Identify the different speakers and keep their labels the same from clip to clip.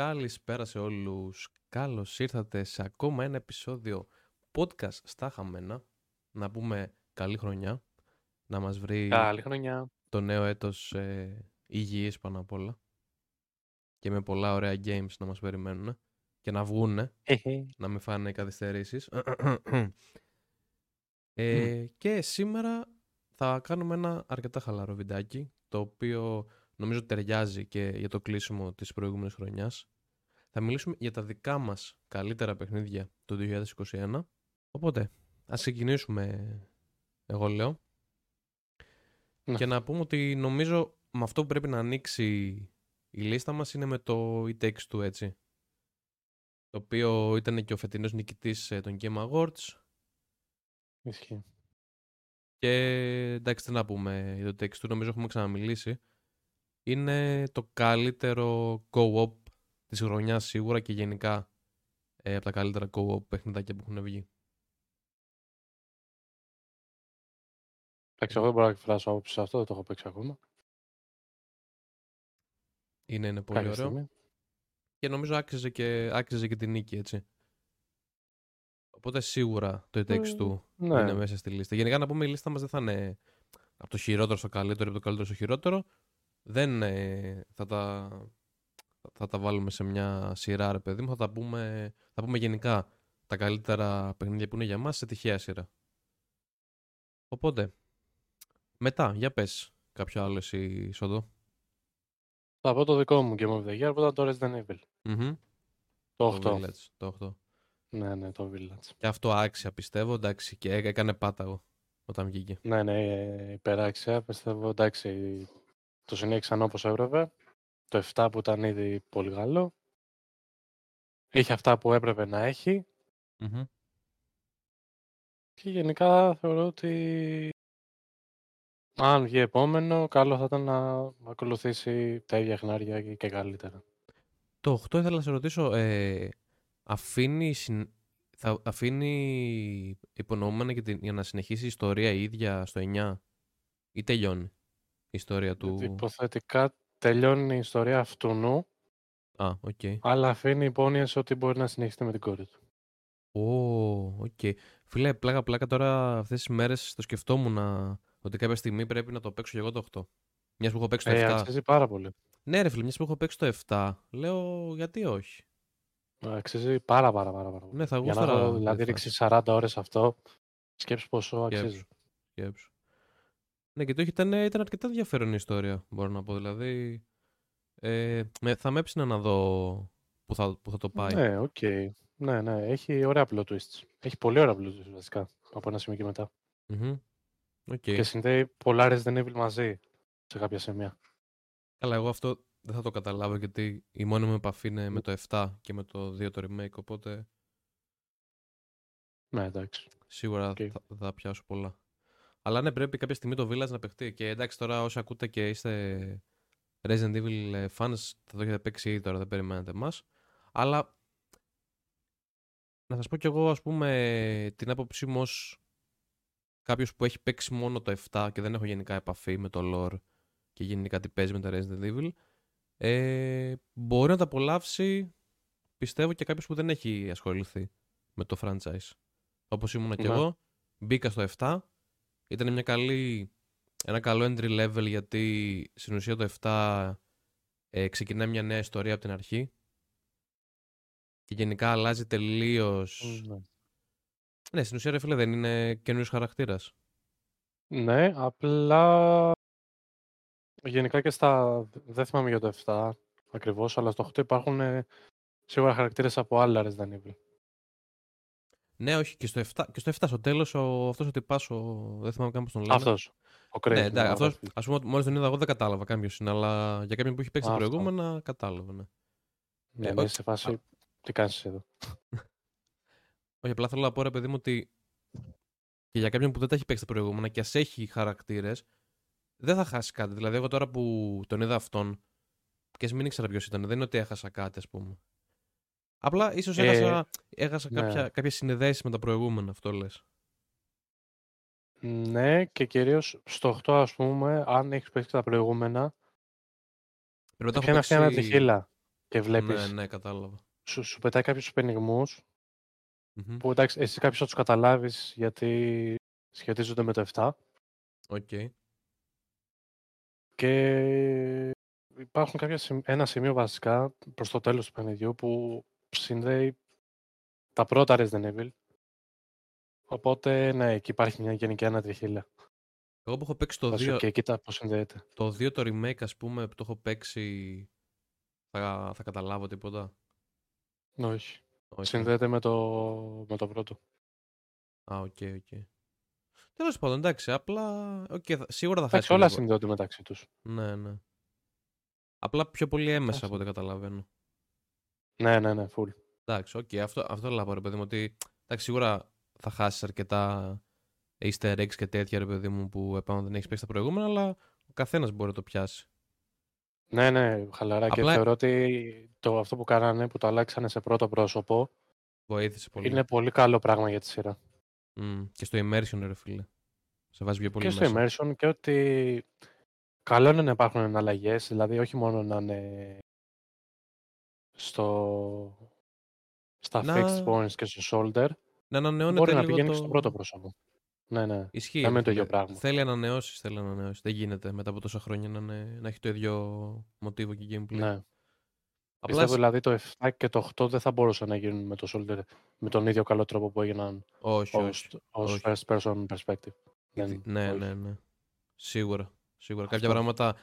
Speaker 1: Καλησπέρα σε όλους. Καλώς ήρθατε σε ακόμα ένα επεισόδιο podcast στα χαμένα. Να πούμε καλή χρονιά. Να μας βρει
Speaker 2: Καλή χρονιά.
Speaker 1: το νέο έτος ε, υγιής πάνω απ' όλα. Και με πολλά ωραία games να μας περιμένουν. Και να βγούνε, να μην φάνε καθυστερήσεις. ε, και σήμερα θα κάνουμε ένα αρκετά χαλαρό βιντεάκι, το οποίο νομίζω ταιριάζει και για το κλείσιμο της προηγούμενης χρονιάς. Θα μιλήσουμε για τα δικά μας καλύτερα παιχνίδια του 2021. Οπότε, ας ξεκινήσουμε, εγώ λέω.
Speaker 2: Ναι.
Speaker 1: Και να πούμε ότι νομίζω με αυτό που πρέπει να ανοίξει η λίστα μας είναι με το It Takes Two, έτσι. Το οποίο ήταν και ο φετινός νικητής ε, των Game Awards.
Speaker 2: Ισχύει.
Speaker 1: Και εντάξει, τι να πούμε για το Takes Two, νομίζω έχουμε ξαναμιλήσει. Είναι το καλύτερο co-op της χρονιάς σίγουρα και γενικά ε, από τα καλύτερα co-op παιχνιδάκια που έχουν βγει.
Speaker 2: Εντάξει, εγώ δεν μπορώ να εκφράσω άποψη σε αυτό, δεν το έχω παίξει ακόμα.
Speaker 1: Είναι, είναι πολύ
Speaker 2: Κάποια
Speaker 1: ωραίο.
Speaker 2: στιγμή.
Speaker 1: Και νομίζω άξιζε και, άξιζε και την νίκη, έτσι. Οπότε σίγουρα το It Takes Two
Speaker 2: Ναι,
Speaker 1: είναι μέσα στη λίστα. Γενικά να πούμε η λίστα μας δεν θα είναι από το χειρότερο στο καλύτερο ή από το καλύτερο στο χειρότερο. Δεν ε, θα, τα, θα τα βάλουμε σε μια σειρά, ρε παιδί μου. Θα τα πούμε, θα πούμε γενικά τα καλύτερα παιχνίδια που είναι για μας σε τυχαία σειρά. Οπότε, μετά, για πες κάποιο άλλο εσύ, Σόντο.
Speaker 2: θα πω το δικό μου Game of the Year που ήταν το Resident Evil.
Speaker 1: Μμμ.
Speaker 2: Το 8.
Speaker 1: Village, το 8.
Speaker 2: Ναι, ναι, το Village.
Speaker 1: Και αυτό άξια πιστεύω, εντάξει, και έ- έκανε πάταγο όταν βγήκε.
Speaker 2: Ναι, ναι, ε, υπεράξια. Πιστεύω, εντάξει, το συνέχισαν όπως έπρεπε. Το 7 που ήταν ήδη πολύ καλό. Είχε αυτά που έπρεπε να έχει.
Speaker 1: Μμμ.
Speaker 2: Και γενικά θεωρώ ότι αν βγει επόμενο, καλό θα ήταν να ακολουθήσει τα ίδια χνάρια και- και καλύτερα.
Speaker 1: Το 8 ήθελα να σε ρωτήσω, ε, αφήνει, συν- θα αφήνει υπονοούμενα για, την- για να συνεχίσει η ιστορία η ίδια στο 9 ή τελειώνει; η ιστορία του...
Speaker 2: Υποθετικά τελειώνει η ιστορία αυτουνού,
Speaker 1: Α, οκ.
Speaker 2: αλλά αφήνει υπόνοιες ότι μπορεί να συνεχιστεί με την κόρη του.
Speaker 1: Ω, οκ. Φίλε, πλάκα πλάκα τώρα αυτές τις μέρες το σκεφτόμουν να... ότι κάποια στιγμή πρέπει να το παίξω και εγώ το 8. Μιας που έχω παίξει το
Speaker 2: Ε,
Speaker 1: 7.
Speaker 2: αξίζει πάρα πολύ.
Speaker 1: Ναι ρε φίλε, μιας που έχω παίξει το 7. Λέω, γιατί όχι.
Speaker 2: Αξίζει πάρα πάρα πάρα, πάρα πολύ.
Speaker 1: Ναι, θα
Speaker 2: Για να
Speaker 1: γούσταρα,
Speaker 2: το, δηλαδή
Speaker 1: δεν θα-
Speaker 2: ρίξει 40 ώρες αυτό, σκέψου πόσο αξίζει.
Speaker 1: Σκέψου. Σκέψου. Ναι, και το έχει, ήταν, ήταν αρκετά ενδιαφέρον η ιστορία, μπορώ να πω. Δηλαδή, ε, με, θα με έψηνα να δω που θα, που θα το πάει.
Speaker 2: Ναι, οκ. Ναι, ναι, έχει ωραία plot twists. Έχει πολύ ωραία plot twists βασικά, από ένα σημείο και μετά.
Speaker 1: Μμμ. Οκ.
Speaker 2: Και συνδέει πολλά Resident Evil μαζί σε κάποια σημεία.
Speaker 1: Καλά, εγώ αυτό δεν θα το καταλάβω γιατί η μόνη μου επαφή είναι με το 7 και με το 2 το remake, οπότε
Speaker 2: Ναι, εντάξει.
Speaker 1: σίγουρα
Speaker 2: Οκ.
Speaker 1: θα, θα πιάσω πολλά. Αλλά ναι, πρέπει κάποια στιγμή το Village να παιχτεί. Και εντάξει, τώρα όσοι ακούτε και είστε Resident Evil ε, fans, θα το έχετε παίξει ήδη τώρα, δεν περιμένετε εμάς. Αλλά να σας πω κι εγώ, ας πούμε, την άποψή μου ως κάποιος που έχει παίξει μόνο το 7 και δεν έχω γενικά επαφή με το lore και γενικά τι παίζει με τα Resident Evil, ε, μπορεί να τα απολαύσει, πιστεύω, και κάποιος που δεν έχει ασχοληθεί με το franchise. Όπως ήμουνα κι
Speaker 2: Ναι.
Speaker 1: εγώ, μπήκα στο 7, ήταν μια καλή, ένα καλό entry level γιατί στην ουσία το 7 ε, ξεκινάει μια νέα ιστορία από την αρχή και γενικά αλλάζει τελείως...
Speaker 2: Ναι.
Speaker 1: Ναι, στην ουσία ρε φίλε δεν είναι καινούριος χαρακτήρας.
Speaker 2: Ναι, απλά γενικά και στα. Δεν θυμάμαι για το 7 ακριβώς, αλλά στο 8 υπάρχουν ε, σίγουρα χαρακτήρες από άλλα Resident Evil.
Speaker 1: Ναι, όχι, και στο 7, και στο 7 στο τέλος ο, αυτός ο τυπάς, ο, δεν θυμάμαι καν πώς τον λένε.
Speaker 2: Αυτός. Ο Craig.
Speaker 1: Ναι, εντάξει, αυτός,
Speaker 2: αυτός.
Speaker 1: ας πούμε, ότι μόλις τον είδα εγώ δεν κατάλαβα κάποιος είναι, αλλά για κάποιον που έχει παίξει τα
Speaker 2: Αυτό.
Speaker 1: προηγούμενα κατάλαβα, ναι.
Speaker 2: Ναι,
Speaker 1: Ε,
Speaker 2: ναι,
Speaker 1: ό-
Speaker 2: σε φάση. Τι κάνεις εδώ.
Speaker 1: Όχι, απλά θέλω να πω ρε παιδί μου ότι και για κάποιον που δεν τα έχει παίξει τα προηγούμενα και ας έχει χαρακτήρες, δεν θα χάσει κάτι. Δηλαδή, εγώ τώρα που τον είδα αυτόν και ας μην ήξερα ποιος ήταν, δεν είναι ότι έχασα κάτι, ας πούμε. Απλά ίσως
Speaker 2: Ε,
Speaker 1: έχασα, έχασα
Speaker 2: ναι.
Speaker 1: κάποια, κάποιες συνδέσεις με τα προηγούμενα, αυτό λες.
Speaker 2: Ναι, και κυρίως στο 8, ας πούμε, αν έχεις παίξει τα προηγούμενα,
Speaker 1: Πρέπει να τα
Speaker 2: έχει
Speaker 1: έχω
Speaker 2: ένα αυτή ένα
Speaker 1: παίξει-
Speaker 2: τριχύλα. και βλέπεις.
Speaker 1: Ναι, ναι, κατάλαβα.
Speaker 2: Σου, σου πετάει κάποιους πενιγμούς
Speaker 1: Μμμ.
Speaker 2: που εντάξει, εσύ κάποιο θα τους καταλάβεις γιατί σχετίζονται με το 7.
Speaker 1: Οκ.
Speaker 2: Και υπάρχουν κάποια, σημ- ένα σημείο βασικά προς το τέλος του παιχνιδιού που συνδέει τα πρώτα Resident Evil. Οπότε, ναι, εκεί υπάρχει μια γενική ανατριχίλα.
Speaker 1: Εγώ που έχω παίξει το
Speaker 2: Θα σου
Speaker 1: 2,
Speaker 2: και κοίτα πώς συνδέεται.
Speaker 1: το 2 το remake, ας πούμε, που το έχω παίξει, θα, θα καταλάβω τίποτα.
Speaker 2: Όχι.
Speaker 1: Όχι.
Speaker 2: Συνδέεται με το, με το πρώτο.
Speaker 1: Α, οκ, οκ. Τέλος πάντων, εντάξει, απλά, οκ, θα- σίγουρα θα
Speaker 2: Εντάξει,
Speaker 1: χάσει
Speaker 2: όλα
Speaker 1: λίγο.
Speaker 2: συνδέονται μεταξύ τους.
Speaker 1: Ναι, ναι. Απλά πιο πολύ έμεσα
Speaker 2: Εντάξει.
Speaker 1: από ό,τι καταλαβαίνω.
Speaker 2: Ναι, ναι, ναι, full.
Speaker 1: Εντάξει, οκ, αυτό, αυτό λέω ρε παιδί μου, ότι εντάξει, σίγουρα θα χάσεις αρκετά easter eggs και τέτοια ρε παιδί μου που επάνω δεν έχεις παίξει τα προηγούμενα, αλλά ο καθένας μπορεί να το πιάσει.
Speaker 2: Ναι, ναι, χαλαρά. Και
Speaker 1: Απλά-
Speaker 2: θεωρώ ότι το, αυτό που κάνανε, που το αλλάξανε σε πρώτο πρόσωπο,
Speaker 1: Βοήθησε πολύ.
Speaker 2: είναι πολύ καλό πράγμα για τη σειρά.
Speaker 1: Μμ, Και στο immersion, ρε φίλε. Σε βάζει πιο πολύ
Speaker 2: και στο
Speaker 1: μέσα.
Speaker 2: immersion και ότι καλό είναι να υπάρχουν εναλλαγές, δηλαδή όχι μόνο να είναι στο, στα
Speaker 1: Να-
Speaker 2: fixed points και στο shoulder,
Speaker 1: Να ανανεώνεται
Speaker 2: μπορεί να
Speaker 1: λίγο
Speaker 2: πηγαίνει
Speaker 1: το...
Speaker 2: και στο πρώτο πρόσωπο. Ναι, ναι.
Speaker 1: Ισχύει.
Speaker 2: να
Speaker 1: ρε
Speaker 2: μην το ίδιο
Speaker 1: φίλε.
Speaker 2: πράγμα.
Speaker 1: Θέλει ανανεώσεις, θέλει ανανεώσεις. Δεν γίνεται μετά από τόσα χρόνια να, είναι- να έχει το ίδιο μοτίβο και gameplay.
Speaker 2: ναι.
Speaker 1: Απλά
Speaker 2: Πιστεύω
Speaker 1: σ-
Speaker 2: δηλαδή το 7 και το 8 δεν θα μπορούσαν να γίνουν με το shoulder με τον ίδιο καλό τρόπο που έγιναν
Speaker 1: όχι,
Speaker 2: ως,
Speaker 1: όχι.
Speaker 2: ως
Speaker 1: όχι.
Speaker 2: first person perspective. Δεν-
Speaker 1: Ναι,
Speaker 2: όχι.
Speaker 1: ναι, ναι. Σίγουρα. Σίγουρα. Κάποια
Speaker 2: Αυτό.
Speaker 1: πράγματα,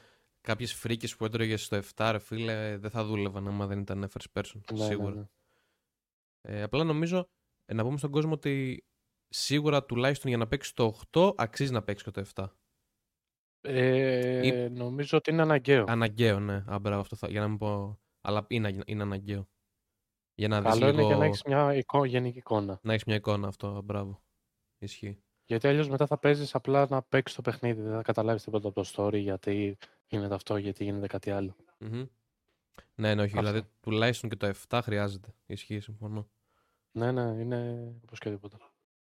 Speaker 1: κάποιες φρίκες που έτρωγε στο 7, ρε φίλε, δεν θα δούλευαν άμα δεν ήταν first person.
Speaker 2: Ναι, ναι,
Speaker 1: σίγουρα.
Speaker 2: ναι.
Speaker 1: Ε, απλά νομίζω ε, να πούμε στον κόσμο ότι σίγουρα τουλάχιστον για να παίξει το 8 αξίζει να παίξει και το 7.
Speaker 2: Ε, Νομίζω ότι είναι αναγκαίο.
Speaker 1: Αναγκαίο, ναι. Α, μπράβο, αυτό θα, για να μην πω. Αλλά είναι, είναι αναγκαίο. Για να δεις
Speaker 2: Καλό είναι
Speaker 1: λίγο...
Speaker 2: για να έχεις μια εικο- γενική εικόνα.
Speaker 1: να έχεις μια εικόνα αυτό. Α, Μπράβο. Ισχύει.
Speaker 2: Γιατί αλλιώς μετά θα παίζεις απλά να παίξεις το παιχνίδι. Δεν θα καταλάβεις τίποτα από το story γιατί γίνεται αυτό, γιατί γίνεται κάτι άλλο.
Speaker 1: Μμμ. Ναι, ναι, όχι.
Speaker 2: Αυτό.
Speaker 1: Δηλαδή τουλάχιστον και το 7 χρειάζεται. Ισχύει, συμφωνώ.
Speaker 2: Ναι, ναι, είναι οπωσδήποτε.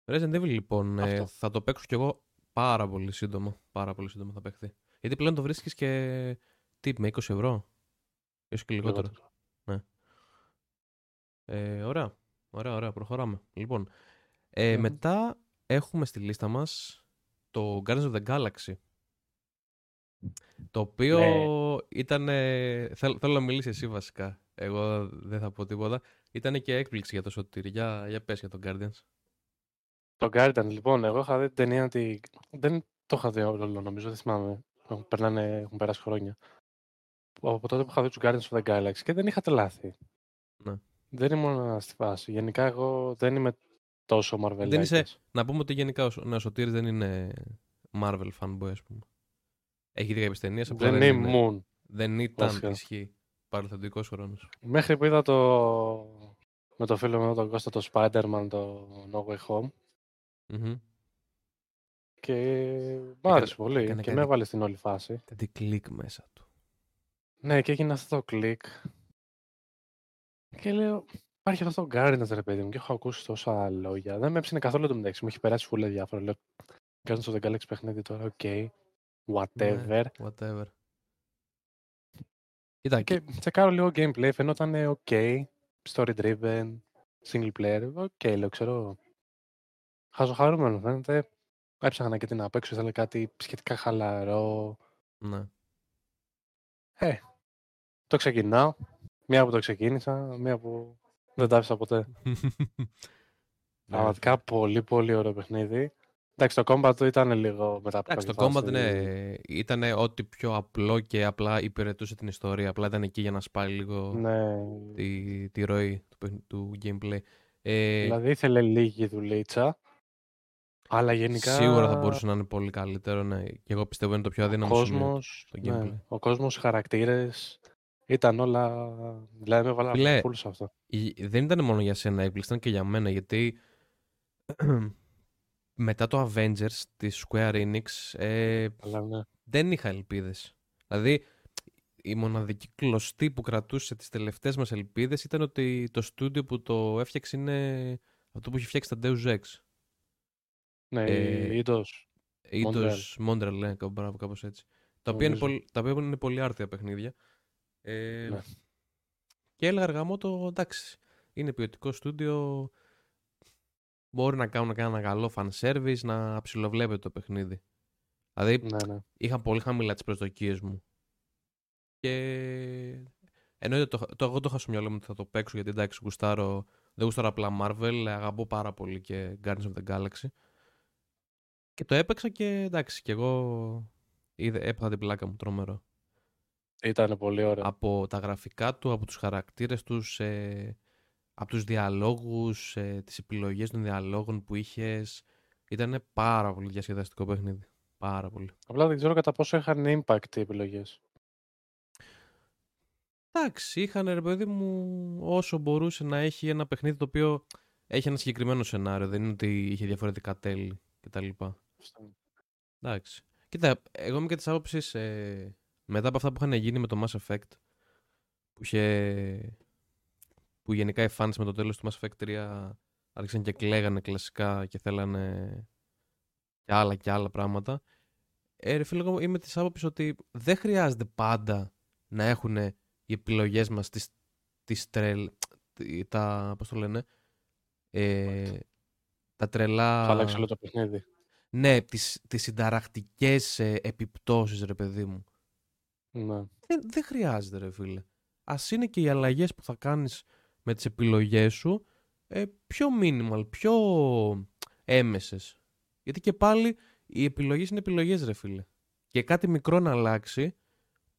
Speaker 1: Resident Evil λοιπόν, ε,
Speaker 2: Αυτό.
Speaker 1: θα το παίξω κι εγώ πάρα πολύ σύντομα. Πάρα πολύ σύντομα θα παιχθεί. Γιατί πλέον το βρίσκεις και τι, με 20 ευρώ. Ίσως και λιγότερο.
Speaker 2: Λιγότερο.
Speaker 1: Ε, ωραία. Ωραία, ωραία. Προχωράμε. Λοιπόν, ε,
Speaker 2: Μμμ.
Speaker 1: μετά έχουμε στη λίστα μας το Guardians of the Galaxy. Το οποίο
Speaker 2: Ναι.
Speaker 1: ήταν. Θέλ, θέλω να μιλήσεις εσύ βασικά. Εγώ δεν θα πω τίποτα. Ήταν και έκπληξη για το Σωτήρι. Για, για πες για τον Guardians.
Speaker 2: Το Guardian, λοιπόν, εγώ είχα δει την ταινία. Τη... Δεν το είχα δει όλο, νομίζω, δεν θυμάμαι. Έχουν, περνάνε, έχουν περάσει χρόνια. Από τότε που είχα δει τους Guardians of the Galaxy και δεν είχα τρελάθει.
Speaker 1: Ναι.
Speaker 2: Δεν ήμουν στη φάση. Γενικά, εγώ δεν είμαι τόσο Marvel.
Speaker 1: Δεν είσαι- Να πούμε ότι γενικά ο, Σ- ναι, ο Σωτήρης δεν είναι Marvel fanboy, ας πούμε. Έχει δει κάποιες ταινίες, απλά
Speaker 2: Δεν
Speaker 1: δεν, είναι.
Speaker 2: ήμουν.
Speaker 1: Δεν ήταν
Speaker 2: Βασικά.
Speaker 1: ισχύει. Παρελθοντικός χρόνος.
Speaker 2: Μέχρι που είδα το. με το φίλο μου εδώ, τον Κώστα, το Spider-Man, το No Way Home.
Speaker 1: Μμμ.
Speaker 2: Και μ' άρεσε πολύ.
Speaker 1: έκανε
Speaker 2: και
Speaker 1: κάτι-
Speaker 2: με έβαλε στην όλη φάση.
Speaker 1: Κάτι κλικ μέσα του.
Speaker 2: Ναι, και έγινε αυτό το κλικ. Και λέω, υπάρχει αυτός το Guardians ρε παιδί μου και έχω ακούσει τόσα λόγια. Δεν με έψηνε καθόλου το μεταξύ. Μου έχει περάσει φούλα διάφορα. Λέω, Guardians of the Galaxy παιχνίδι τώρα, οκ. Whatever.
Speaker 1: Ναι, whatever. Κοίτα,
Speaker 2: Και τσεκάρω λίγο gameplay, φαινόταν ok. Story driven, single player. Οκ, λέω, ξέρω. Χαζοχαρούμενο φαίνεται. Έψαχνα και τι να παίξω, ήθελα κάτι σχετικά χαλαρό.
Speaker 1: ναι.
Speaker 2: Το ξεκινάω. Μία που το ξεκίνησα, μία που δεν τα άφησα ποτέ.
Speaker 1: Ναι.
Speaker 2: Πραγματικά πολύ πολύ ωραίο παιχνίδι. Εντάξει, το combat του ήταν λίγο μετά από
Speaker 1: Εντάξει, το
Speaker 2: κάποια
Speaker 1: combat
Speaker 2: φάση.
Speaker 1: ναι, ήταν ό,τι πιο απλό και απλά υπηρετούσε την ιστορία. Απλά ήταν εκεί για να σπάει λίγο
Speaker 2: Ναι.
Speaker 1: τη, τη ροή του, παιχνι- του gameplay. Ε,
Speaker 2: Δηλαδή ήθελε λίγη δουλίτσα. Αλλά γενικά
Speaker 1: Σίγουρα θα μπορούσε να είναι πολύ καλύτερο. Ναι. Και εγώ πιστεύω είναι το πιο
Speaker 2: ο
Speaker 1: αδύναμο σημείο.
Speaker 2: κόσμος,
Speaker 1: το
Speaker 2: ναι,
Speaker 1: gameplay.
Speaker 2: ο κόσμος, οι χαρακτήρες ήταν όλα... Δηλαδή με βάλα
Speaker 1: Φίλε,
Speaker 2: full σε αυτό.
Speaker 1: Η- Δεν ήταν μόνο για σένα έκπληξη, ήταν και για μένα. Γιατί μετά το Avengers της Square Enix ε,
Speaker 2: Αλλά ναι.
Speaker 1: δεν είχα ελπίδες. Δηλαδή, η μοναδική κλωστή που κρατούσε τις τελευταίες μας ελπίδες ήταν ότι το στούντιο που το έφτιαξε είναι αυτό που έχει φτιάξει τα Deus Ex.
Speaker 2: Ναι,
Speaker 1: Ε,
Speaker 2: η Eidos.
Speaker 1: Ήτος Montreal, ναι, κάπου- μπράβο, κάπως έτσι. Τα οποία, είναι
Speaker 2: Νομίζω.
Speaker 1: πολύ, τα οποία είναι πολύ άρτια παιχνίδια. Ε,
Speaker 2: Ναι.
Speaker 1: Και έλεγα αργαμό το εντάξει. Είναι ποιοτικό στούντιο. Μπορεί να κάνουν ένα καλό fan service, να ψηλοβλέπεται το παιχνίδι. Δηλαδή,
Speaker 2: Ναι, ναι.
Speaker 1: είχα πολύ χαμηλά τις προσδοκίες μου. Και εννοείται το, το, εγώ το είχα στο μυαλό μου ότι θα το παίξω γιατί εντάξει, γουστάρω, δεν γουστάρω απλά Marvel, αγαπώ πάρα πολύ και Guardians of the Galaxy. Και το έπαιξα και εντάξει, και εγώ είδε, έπαθα την πλάκα μου τρομερό.
Speaker 2: Ήταν πολύ ωραίο.
Speaker 1: Από τα γραφικά του, από τους χαρακτήρες τους, ε, από τους διαλόγους, ε, τις επιλογές των διαλόγων που είχες. Ήταν πάρα πολύ διασκεδαστικό παιχνίδι. Πάρα πολύ.
Speaker 2: Απλά δεν ξέρω κατά πόσο είχαν impact οι επιλογές.
Speaker 1: Εντάξει, είχαν ρε παιδί μου όσο μπορούσε να έχει ένα παιχνίδι το οποίο έχει ένα συγκεκριμένο σενάριο. Δεν είναι ότι είχε διαφορετικά τέλη κτλ.
Speaker 2: Αυτό.
Speaker 1: Εντάξει. Κοίτα, εγώ είμαι και της άποψης ε, μετά από αυτά που είχαν γίνει με το Mass Effect που, είχε, που γενικά οι fans με το τέλος του Mass Effect 3 άρχισαν και κλαίγανε κλασικά και θέλανε και άλλα και άλλα πράγματα. Ε, ρε φίλε, εγώ είμαι της άποψης ότι δεν χρειάζεται πάντα να έχουν οι επιλογές μας τις, τις τρελ, τα, πώς το λένε, ε, τα τρελά...
Speaker 2: Θα αλλάξει όλο το παιχνίδι.
Speaker 1: Ναι, τις, τις συνταρακτικές ε, επιπτώσεις, ρε παιδί μου.
Speaker 2: Ναι.
Speaker 1: Δεν, δεν χρειάζεται, ρε φίλε. Ας είναι και οι αλλαγές που θα κάνεις με τις επιλογές σου ε, πιο minimal, πιο έμεσες. Γιατί και πάλι οι επιλογές είναι επιλογές, ρε φίλε. Και κάτι μικρό να αλλάξει,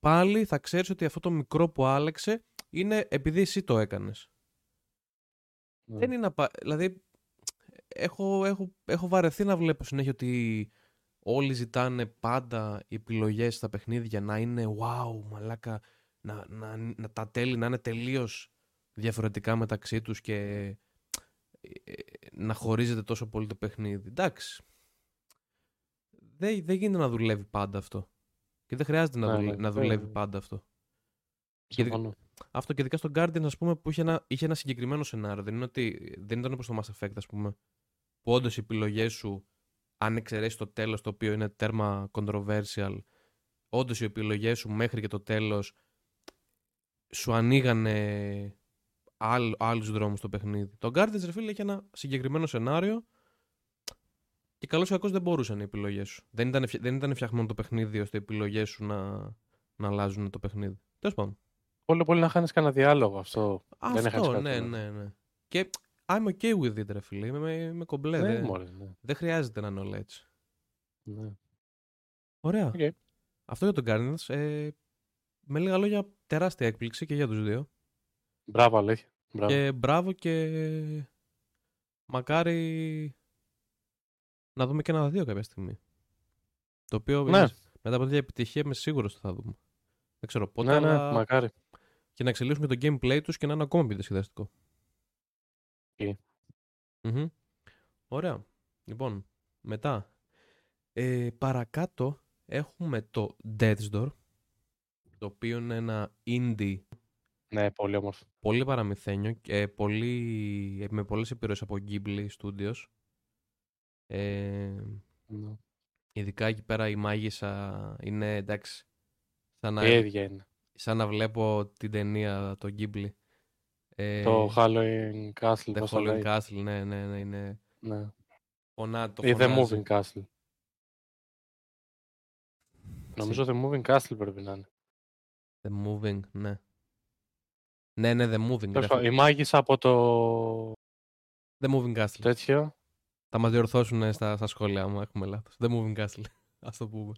Speaker 1: πάλι θα ξέρεις ότι αυτό το μικρό που άλλαξε είναι επειδή εσύ το έκανες.
Speaker 2: ναι.
Speaker 1: Δεν είναι απα... Δηλαδή, έχω, έχω, έχω βαρεθεί να βλέπω συνέχεια ότι όλοι ζητάνε πάντα οι επιλογές στα παιχνίδια να είναι wow, μαλάκα, να, να, να τα τέλη να είναι τελείως διαφορετικά μεταξύ τους και ε, να χωρίζεται τόσο πολύ το παιχνίδι. Εντάξει. Δεν, δεν γίνεται να δουλεύει πάντα αυτό. Και δεν χρειάζεται να,
Speaker 2: Ναι,
Speaker 1: δουλε-
Speaker 2: ναι,
Speaker 1: να
Speaker 2: δεν-
Speaker 1: δουλεύει πάντα αυτό. Και δι-
Speaker 2: Συμφωνώ.
Speaker 1: αυτό και ειδικά στο Guardian, ας πούμε, που είχε ένα, είχε ένα συγκεκριμένο σενάριο. Δεν, είναι ότι, δεν ήταν όπως το Mass Effect, ας πούμε, που όντως οι επιλογές σου, αν εξαιρέσει το τέλος, το οποίο είναι τέρμα controversial, όντως οι επιλογές σου μέχρι και το τέλος σου ανοίγανε άλλ, άλλους δρόμους στο παιχνίδι. Το Guardians, ρε φίλε, είχε ένα συγκεκριμένο σενάριο και καλώς ή κακώς δεν μετρούσαν οι επιλογές σου. Δεν ήταν, φτια- δεν ήταν φτιαχμένο το παιχνίδι ώστε οι επιλογές σου να, να αλλάζουν το παιχνίδι. Τέλος πάντων.
Speaker 2: Πολύ πολύ να χάνεις κανένα διάλογο αυτό. δεν έχασες
Speaker 1: Αυτό,
Speaker 2: κάτι
Speaker 1: ναι,
Speaker 2: άλλο.
Speaker 1: ναι, ναι. Και I'm okay with it, ρε φίλε. Είμαι, είμαι κομπλέ.
Speaker 2: Ναι,
Speaker 1: δεν,
Speaker 2: μωρέ, ναι.
Speaker 1: δεν χρειάζεται να είναι όλα έτσι.
Speaker 2: ναι.
Speaker 1: Ωραία.
Speaker 2: Οκ.
Speaker 1: Αυτό για τον Guardians. Ε, με λίγα λόγια, τεράστια έκπληξη και για τους δύο.
Speaker 2: Μπράβο, αλήθεια. Μπράβο.
Speaker 1: Και μπράβο και μακάρι να δούμε και ένα δύο κάποια στιγμή. Το οποίο
Speaker 2: Ναι.
Speaker 1: είμαι- μετά από τέτοια επιτυχία είμαι σίγουρος ότι θα δούμε. Δεν ξέρω πότε,
Speaker 2: ναι, ναι,
Speaker 1: αλλά
Speaker 2: μακάρι.
Speaker 1: και να εξελίσσουν και το gameplay τους και να είναι ακόμα πιο διασκεδαστικό.
Speaker 2: Οκ.
Speaker 1: Μμμ. Ωραία. Λοιπόν, μετά. Ε, παρακάτω έχουμε το Death's Door, το οποίο είναι ένα indie
Speaker 2: Ναι, πολύ όμορφο.
Speaker 1: πολύ παραμυθένιο και πολύ, με πολλές επιρροές από Ghibli Studios. Ε,
Speaker 2: Ναι.
Speaker 1: ειδικά εκεί πέρα η μάγισσα είναι εντάξει. Σαν να,
Speaker 2: Η ίδια είναι.
Speaker 1: σαν να βλέπω την ταινία το Ghibli. Ε,
Speaker 2: Το Halloween Castle,
Speaker 1: The
Speaker 2: πώς το
Speaker 1: Halloween
Speaker 2: λέει.
Speaker 1: Castle, ναι, ναι, ναι, είναι
Speaker 2: Ναι.
Speaker 1: φωνά, το
Speaker 2: Ή The
Speaker 1: φωνάζει.
Speaker 2: Moving Castle. Νομίζω The Moving Castle πρέπει να είναι.
Speaker 1: The Moving, ναι. Ναι, ναι, The Moving.
Speaker 2: Τέλος
Speaker 1: γράφει.
Speaker 2: πάντων, Η μάγισσα από το
Speaker 1: The Moving Castle.
Speaker 2: τέτοιο.
Speaker 1: Θα μας διορθώσουν στα, στα σχόλια άμα έχουμε λάθος. The Moving Castle. Ας το πούμε.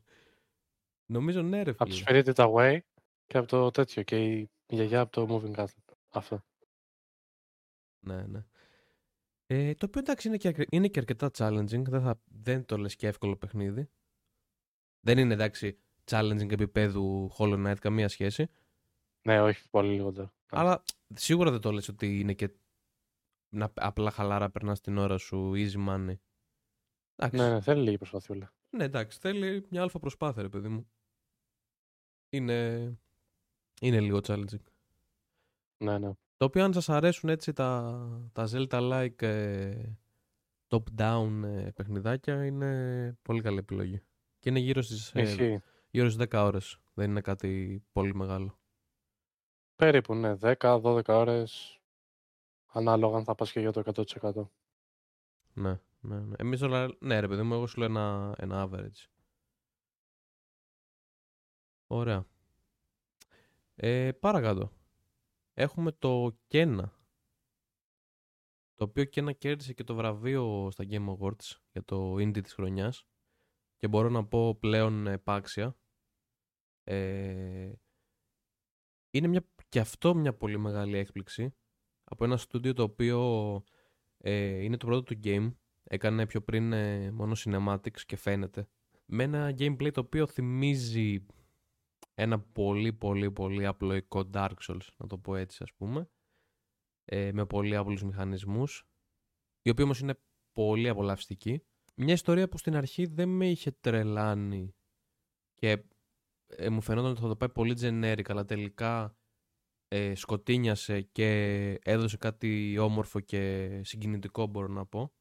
Speaker 1: Νομίζω ναι ρε
Speaker 2: Από το
Speaker 1: φίλε.
Speaker 2: Spirited Away και από το τέτοιο. Και η γιαγιά από το Moving Castle. Αυτό.
Speaker 1: Ναι, ναι. Ε, το οποίο εντάξει είναι και, αρκε- είναι και αρκετά challenging. Δεν, θα, δεν το λες και εύκολο παιχνίδι. Δεν είναι εντάξει challenging επίπεδου Hollow Knight, καμία σχέση.
Speaker 2: Ναι, όχι πολύ λιγότερο.
Speaker 1: Αλλά σίγουρα δεν το λες ότι είναι και να, απλά χαλάρα περνάς την ώρα σου, easy money. Εντάξει.
Speaker 2: Ναι, ναι, θέλει λίγη προσπαθιούλα.
Speaker 1: Ναι, εντάξει, θέλει μια αλφα προσπάθεια, ρε παιδί μου. Είναι, είναι λίγο challenging.
Speaker 2: Ναι, ναι.
Speaker 1: Το οποίο αν σας αρέσουν έτσι τα, τα Zelda-like ε, top-down ε, παιχνιδάκια είναι πολύ καλή επιλογή. Και είναι γύρω στις, ε,
Speaker 2: Ισχύει.
Speaker 1: γύρω στις 10 ώρες. Δεν είναι κάτι πολύ μεγάλο.
Speaker 2: Περίπου, ναι. 10-12 ώρες. Ανάλογα αν θα πας και για το 100%.
Speaker 1: Ναι, ναι, ναι. Εμείς όλα, ναι ρε παιδί μου, εγώ σου λέω ένα, ένα average. Ωραία. Ε, παρακάτω. Έχουμε το Κένα. Το οποίο Κένα κέρδισε και το βραβείο στα Game Awards για το Indie της χρονιάς. Και μπορώ να πω πλέον επάξια. Ε, είναι μια, και αυτό μια πολύ μεγάλη έκπληξη από ένα στούντιο το οποίο ε, είναι το πρώτο του game. Έκανε πιο πριν ε, μόνο cinematics και φαίνεται. Με ένα gameplay το οποίο θυμίζει ένα πολύ πολύ πολύ απλοϊκό Dark Souls, να το πω έτσι ας πούμε. Ε, με πολύ απλούς μηχανισμούς. Η οποία όμως είναι πολύ απολαυστική. Μια ιστορία που στην αρχή δεν με είχε τρελάνει και ε, μου φαινόταν ότι θα το πάει πολύ generic, αλλά τελικά ε, σκοτίνιασε και έδωσε κάτι όμορφο και συγκινητικό μπορώ να πω.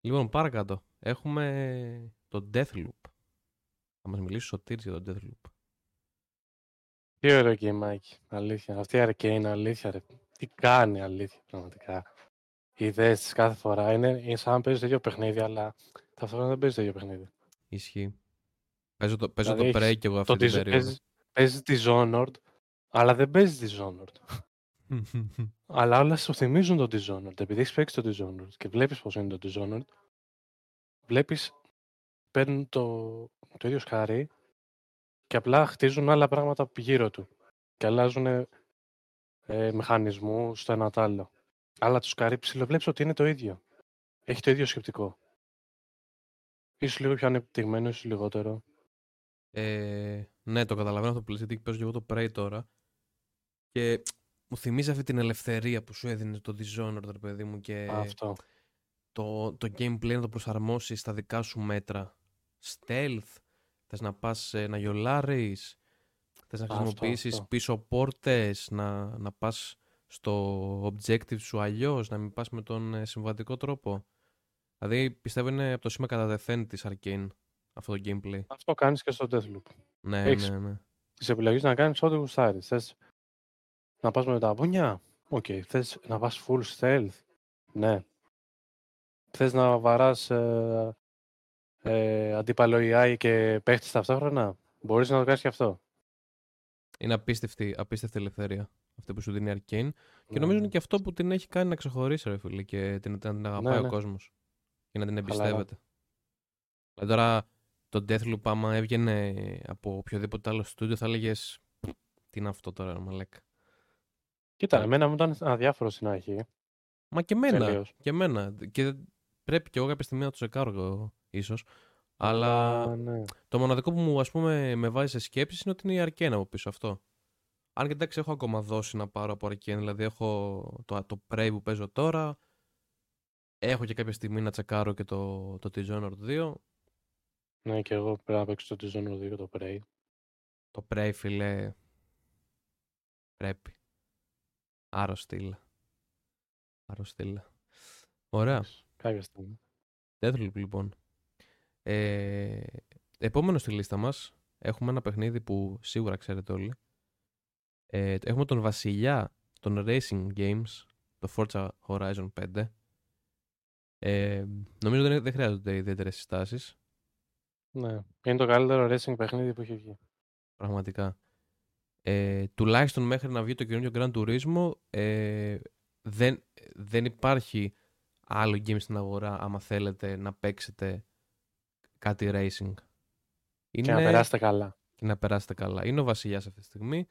Speaker 1: Λοιπόν, παρακάτω. Έχουμε το Deathloop. Θα μας μιλήσει ο Σωτήρης για το Deathloop.
Speaker 2: Τι ωραίο γκέιμάκι, αλήθεια. Αυτή η Arcane, αλήθεια, ρε. Τι κάνει, αλήθεια, πραγματικά. Οι ιδέες της κάθε φορά είναι, είναι σαν να παίζεις το ίδιο παιχνίδι, αλλά ταυτόχρονα δεν παίζεις το ίδιο παιχνίδι.
Speaker 1: Ισχύει. Παίζω το, παίζω δηλαδή, το Prey και εγώ αυτή την περίοδο. Παίζεις,
Speaker 2: παίζεις τη Dishonored, αλλά δεν παίζεις Dishonored. αλλά όλα σου θυμίζουν το Dishonored. Επειδή έχεις παίξει το Dishonored και βλέπεις πώς είναι το Dishonored, βλέπεις παίρνουν το, το ίδιο σκάρι και απλά χτίζουν άλλα πράγματα γύρω του και αλλάζουν ε, μηχανισμούς στο ένα το άλλο. Αλλά του σκάρι ψηλοβλέπει ότι είναι το ίδιο. Έχει το ίδιο σκεπτικό. Ίσως λίγο πιο ανεπτυγμένο, ίσως λιγότερο.
Speaker 1: Ε, ναι, το καταλαβαίνω αυτό που λες, γιατί παίζω και εγώ το Prey τώρα. Και μου θυμίζει αυτή την ελευθερία που σου έδινε το Dishonored, ρε παιδί μου, και
Speaker 2: αυτό.
Speaker 1: Το, το gameplay να το προσαρμόσεις στα δικά σου μέτρα. Stealth, θες να πας ε, να γιολάρεις, θες να χρησιμοποιήσεις πίσω πόρτες, να, να πας στο objective σου αλλιώς, να μην πας με τον ε, συμβατικό τρόπο; Δηλαδή πιστεύω είναι από το σήμα κατά δεθέν της Arcane αυτό το gameplay.
Speaker 2: Αυτό κάνεις και στο Deathloop.
Speaker 1: Ναι, Έχεις ναι, ναι.
Speaker 2: Τις επιλογές να κάνεις ό,τι γουστάρεις. Θες να πας με τα μπουνιά. Οκ. Okay. Θες να πας full stealth; Ναι. Θες να βαράς ε, ε, αντίπαλο AI και παίχτης ταυτόχρονα. Μπορείς να το κάνεις και αυτό.
Speaker 1: Είναι απίστευτη, απίστευτη ελευθερία αυτή που σου δίνει η Arcane. Και νομίζω ναι. είναι και αυτό που την έχει κάνει να ξεχωρίσει, ρε φίλε, και την, την αγαπάει ναι, ο ναι. κόσμος. Και να την εμπιστεύεται. Δηλαδή τώρα το Deathloop άμα έβγαινε από οποιοδήποτε άλλο στούντιο θα έλεγες τι είναι αυτό τώρα, Μαλέκ.
Speaker 2: Κοίτα, yeah. εμένα μου ήταν αδιάφορο στην αρχή.
Speaker 1: Μα και εμένα. Και εμένα. Και πρέπει και εγώ κάποια στιγμή να το σεκάρω ίσως. Αλλά ναι. το μοναδικό που μου ας πούμε με βάζει σε σκέψεις είναι ότι είναι η Αρκένα από πίσω αυτό. Αν και εντάξει έχω ακόμα δώσει να πάρω από Αρκένα, δηλαδή έχω το, το Prey που παίζω τώρα, έχω και κάποια στιγμή να τσεκάρω και το, το Dishonored 2.
Speaker 2: Ναι, και εγώ πρέπει να παίξω το Dishonored 2 το Prey.
Speaker 1: Το Prey, φίλε, πρέπει. Άρρωστήλα. Άρρωστήλα. Ωραία.
Speaker 2: Κάποια στιγμή.
Speaker 1: Deathloop, λοιπόν. Ε, επόμενο στη λίστα μας έχουμε ένα παιχνίδι που σίγουρα ξέρετε όλοι. Ε, έχουμε τον βασιλιά των Racing Games, το Forza Horizon 5. Ε, νομίζω δεν, δεν χρειάζονται ιδιαίτερες συστάσεις.
Speaker 2: Ναι. Είναι το καλύτερο racing παιχνίδι που έχει βγει.
Speaker 1: Πραγματικά. Ε, τουλάχιστον μέχρι να βγει το καινούριο Grand Turismo ε, δεν, δεν υπάρχει άλλο game στην αγορά άμα θέλετε να παίξετε κάτι racing.
Speaker 2: Είναι... Και να περάσετε καλά.
Speaker 1: Και να περάσετε καλά. Είναι ο βασιλιάς αυτή τη στιγμή.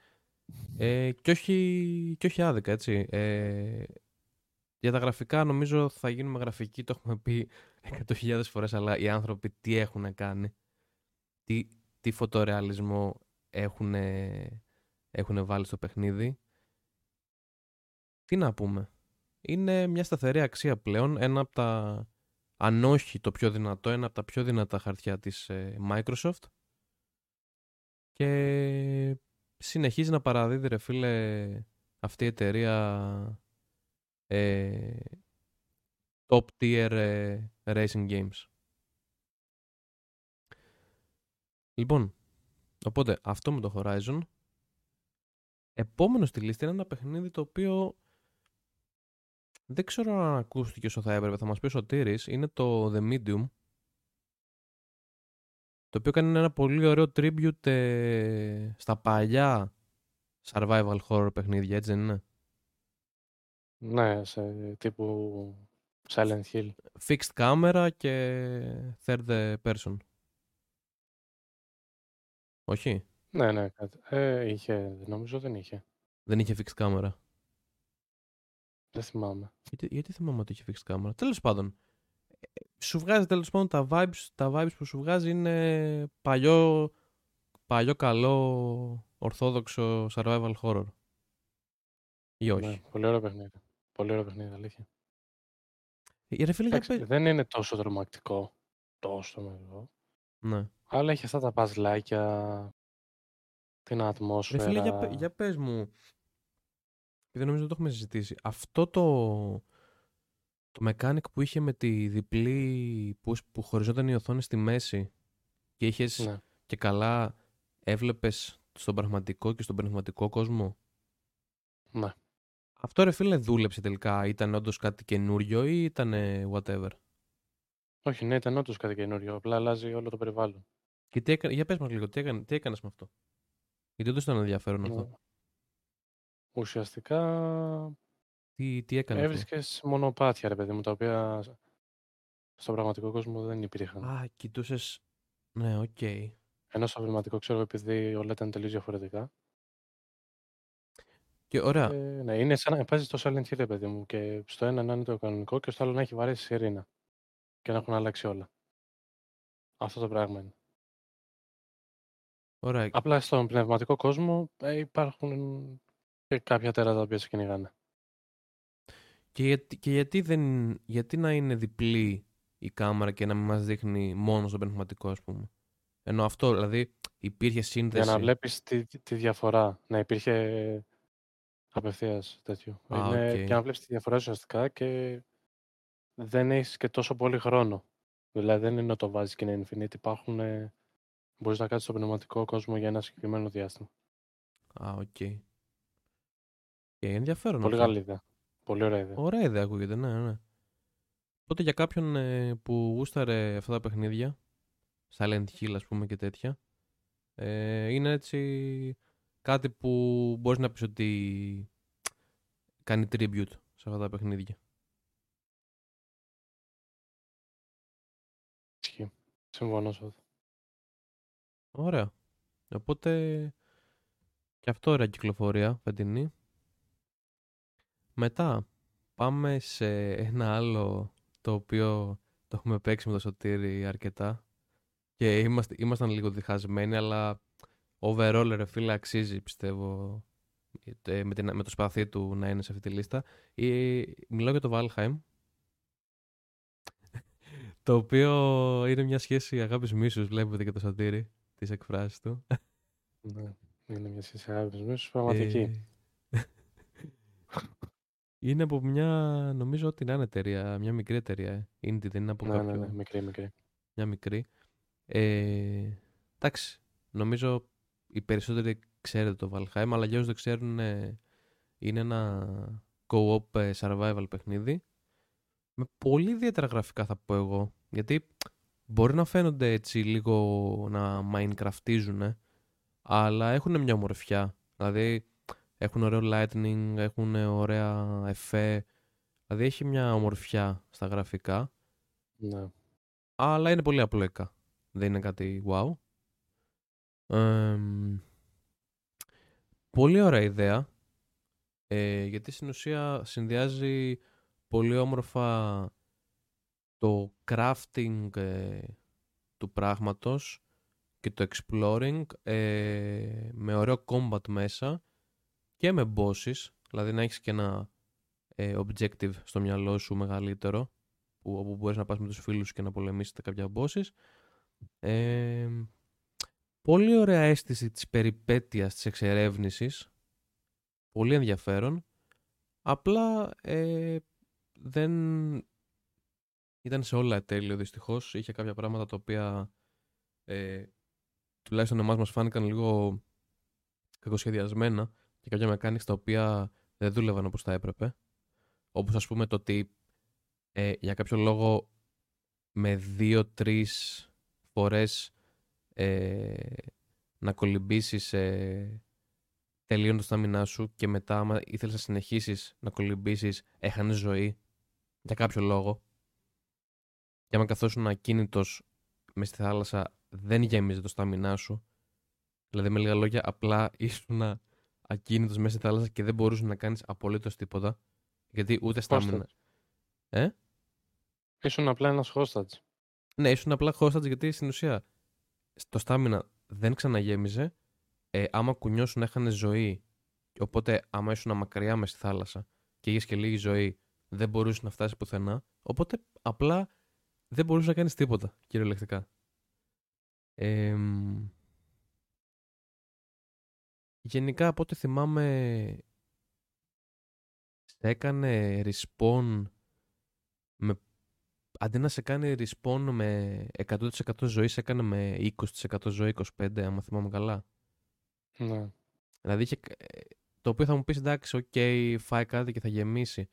Speaker 1: Ε, και, όχι, και όχι άδικα, έτσι. Ε, για τα γραφικά νομίζω θα γίνουμε γραφικοί, το έχουμε πει 100.000 φορές, αλλά οι άνθρωποι τι έχουν κάνει, τι, τι φωτορεαλισμό έχουν, έχουν βάλει στο παιχνίδι. Τι να πούμε. Είναι μια σταθερή αξία πλέον, ένα από τα, αν όχι το πιο δυνατό, ένα από τα πιο δυνατά χαρτιά της ε, Microsoft. Και συνεχίζει να παραδίδει, ρε φίλε, αυτή η εταιρεία ε, top tier ε, racing games. Λοιπόν, οπότε αυτό με το Horizon. Επόμενο στη λίστα είναι ένα παιχνίδι το οποίο δεν ξέρω αν ακούστηκε όσο θα έπρεπε. Θα μας πει ο Σωτήρης. Είναι το The Medium. Το οποίο κάνει ένα πολύ ωραίο tribute ε, στα παλιά survival horror παιχνίδια, έτσι δεν είναι;
Speaker 2: Ναι, σε τύπου Silent Hill.
Speaker 1: Fixed camera και third person. Όχι;
Speaker 2: Ναι, ναι. Ε, είχε, νομίζω δεν είχε.
Speaker 1: Δεν είχε fixed camera.
Speaker 2: Δεν θυμάμαι.
Speaker 1: Γιατί, γιατί θυμάμαι ότι είχε fixed camera. Τέλος πάντων. Ε, σου βγάζει τέλος πάντων τα vibes, τα vibes που σου βγάζει είναι παλιό, παλιό καλό ορθόδοξο survival horror. Ή όχι;
Speaker 2: Ναι, πολύ ωραίο παιχνίδι. Πολύ ωραίο παιχνίδι, αλήθεια.
Speaker 1: Ε, ρε φίλε,
Speaker 2: Εντάξει,
Speaker 1: για
Speaker 2: δεν είναι τόσο τρομακτικό. Τόσο τρομακτικό.
Speaker 1: Ναι.
Speaker 2: Αλλά έχει αυτά τα παζλάκια, την
Speaker 1: Ρε
Speaker 2: ατμόσφαιρα.
Speaker 1: φίλε, για, πε- για πες μου. Δεν νομίζω ότι το έχουμε συζητήσει. Αυτό το, το mechanic που είχε με τη διπλή που, που χωριζόταν η οθόνη στη μέση και είχες
Speaker 2: Ναι.
Speaker 1: και καλά έβλεπες στον πραγματικό και στον πνευματικό κόσμο.
Speaker 2: Ναι.
Speaker 1: Αυτό ρε φίλε δούλεψε τελικά. Ήταν όντως κάτι καινούριο ή ήταν whatever;
Speaker 2: Όχι, ναι, ήταν όντως κάτι καινούριο. Απλά αλλάζει όλο το περιβάλλον.
Speaker 1: Και τι έκανε, για πες μας λίγο, τι, έκανε, τι έκανες με αυτό; Γιατί όντως ήταν ενδιαφέρον αυτό.
Speaker 2: Ναι. Ουσιαστικά
Speaker 1: Τι, τι έκανε αυτό;
Speaker 2: έβρισκες μονοπάτια, ρε παιδί μου, τα οποία στον πραγματικό κόσμο δεν υπήρχαν.
Speaker 1: Α, κοιτούσες... Ναι, οκ.
Speaker 2: Ενώ στο πνευματικό ξέρω επειδή όλα ήταν τελείως διαφορετικά.
Speaker 1: Και ωραία.
Speaker 2: Ε, ναι, είναι σαν να παίζεις το Silent Hill, ρε παιδί μου. Και στο ένα να είναι το κανονικό και στο άλλο να έχει βαρέσει σιρήνα. Και να έχουν αλλάξει όλα. Αυτό το πράγμα είναι.
Speaker 1: ωραία.
Speaker 2: Απλά στον πνευματικό κόσμο ε, υπάρχουν και κάποια τέρατα τα οποία σε κυνηγάνε.
Speaker 1: Και, γιατί, και γιατί, δεν, γιατί να είναι διπλή η κάμερα και να μην μας δείχνει μόνο στο πνευματικό, ας πούμε; Ενώ αυτό, δηλαδή, υπήρχε σύνδεση.
Speaker 2: Για να βλέπεις τη, τη διαφορά. Να υπήρχε απευθείας τέτοιο.
Speaker 1: Α,
Speaker 2: είναι,
Speaker 1: οκ.
Speaker 2: Και να βλέπεις τη διαφορά ουσιαστικά και δεν έχεις και τόσο πολύ χρόνο. Δηλαδή δεν είναι να το βάζεις και είναι infinite. Υπάρχουν, ε, μπορείς να κάτσεις στο πνευματικό κόσμο για ένα συγκεκριμένο διάστημα.
Speaker 1: Α, οκ. Και ενδιαφέρον
Speaker 2: Πολύ
Speaker 1: αυτό.
Speaker 2: καλή ιδέα. Πολύ ωραία ιδέα.
Speaker 1: Ωραία ιδέα ακούγεται, ναι, ναι. Οπότε για κάποιον ε, που γούσταρε αυτά τα παιχνίδια, Silent Hill ας πούμε και τέτοια, ε, είναι έτσι κάτι που μπορείς να πεις ότι κάνει tribute σε αυτά τα παιχνίδια.
Speaker 2: Ισχύει. Συμφωνώ σε αυτό.
Speaker 1: Ωραία. Οπότε και αυτό ωραία κυκλοφορία φετινή. Μετά πάμε σε ένα άλλο το οποίο το έχουμε παίξει με το Σωτήρι αρκετά και είμαστε, ήμασταν λίγο διχασμένοι αλλά overall ρε φίλε αξίζει πιστεύω ε, με, την, με το σπαθί του να είναι σε αυτή τη λίστα. Ε, μιλάω για το Valheim το οποίο είναι μια σχέση αγάπης μίσους βλέπετε και το Σωτήρι τις εκφράσεις του.
Speaker 2: Ναι. Είναι μια σχέση αγάπης μου, πραγματική.
Speaker 1: Ε, είναι από μια, νομίζω ότι να είναι εταιρεία, μια μικρή εταιρεία. ε. Indie δεν είναι από
Speaker 2: ναι,
Speaker 1: κάποιο,
Speaker 2: ναι, ναι, μικρή, μικρή.
Speaker 1: μια μικρή. Ε, εντάξει, νομίζω οι περισσότεροι ξέρετε το Valheim, αλλά για όσους δεν ξέρουν ε, είναι ένα co-op ε, survival παιχνίδι με πολύ ιδιαίτερα γραφικά θα πω εγώ, γιατί μπορεί να φαίνονται έτσι λίγο να minecraftίζουν, αλλά έχουν μια ομορφιά. Δηλαδή έχουν ωραίο lightning, έχουν ωραία εφέ, δηλαδή έχει μια ομορφιά στα γραφικά,
Speaker 2: Ναι.
Speaker 1: αλλά είναι πολύ απλοϊκά. Δεν είναι κάτι wow. Εμ, πολύ ωραία ιδέα, ε, γιατί στην ουσία συνδυάζει πολύ όμορφα το crafting ε, του πράγματος και το exploring ε, με ωραίο combat μέσα και με bosses, δηλαδή να έχεις και ένα ε, objective στο μυαλό σου μεγαλύτερο που, όπου μπορείς να πας με τους φίλους σου και να πολεμήσετε κάποια bosses. Ε, πολύ ωραία αίσθηση της περιπέτειας της εξερεύνησης. Πολύ ενδιαφέρον. Απλά ε, δεν ήταν σε όλα τέλειο δυστυχώς. Είχε κάποια πράγματα τα οποία ε, τουλάχιστον εμάς μας φάνηκαν λίγο κακοσχεδιασμένα. Και κάποια mechanics τα οποία δεν δούλευαν όπως θα έπρεπε. Όπως ας πούμε το ότι ε, για κάποιο λόγο με δύο-τρεις φορές ε, να κολυμπήσεις ε, τελείων το στάμινά σου και μετά άμα ήθελες να συνεχίσεις να κολυμπήσεις έχανες ζωή. Για κάποιο λόγο. Και άμα καθόσουν ακίνητος μες στη θάλασσα δεν γέμιζε το στάμινά σου. Δηλαδή με λίγα λόγια απλά ήσουν ακίνητος μέσα στη θάλασσα και δεν μπορούσε να κάνεις απολύτως τίποτα γιατί ούτε στάμινα ε;
Speaker 2: Ήσουν απλά ένας hostage.
Speaker 1: Ναι, ήσουν απλά hostage γιατί στην ουσία το στάμινα δεν ξαναγέμιζε. Ε, άμα κουνιώσουν έχανε ζωή. Οπότε άμα ήσουν μακριά μες στη θάλασσα και είχες και λίγη ζωή, δεν μπορούσες να φτάσεις πουθενά. Οπότε απλά δεν μπορούσες να κάνεις τίποτα, κυριολεκτικά. Ε, γενικά από ό,τι θυμάμαι σε έκανε respawn με αντί να σε κάνει respawn με 100% ζωή, σε έκανε με 20% ζωή, 25% άμα θυμάμαι καλά.
Speaker 2: Ναι.
Speaker 1: Δηλαδή είχε, το οποίο θα μου πεις εντάξει, οκ, okay, φάε κάτι και θα γεμίσει.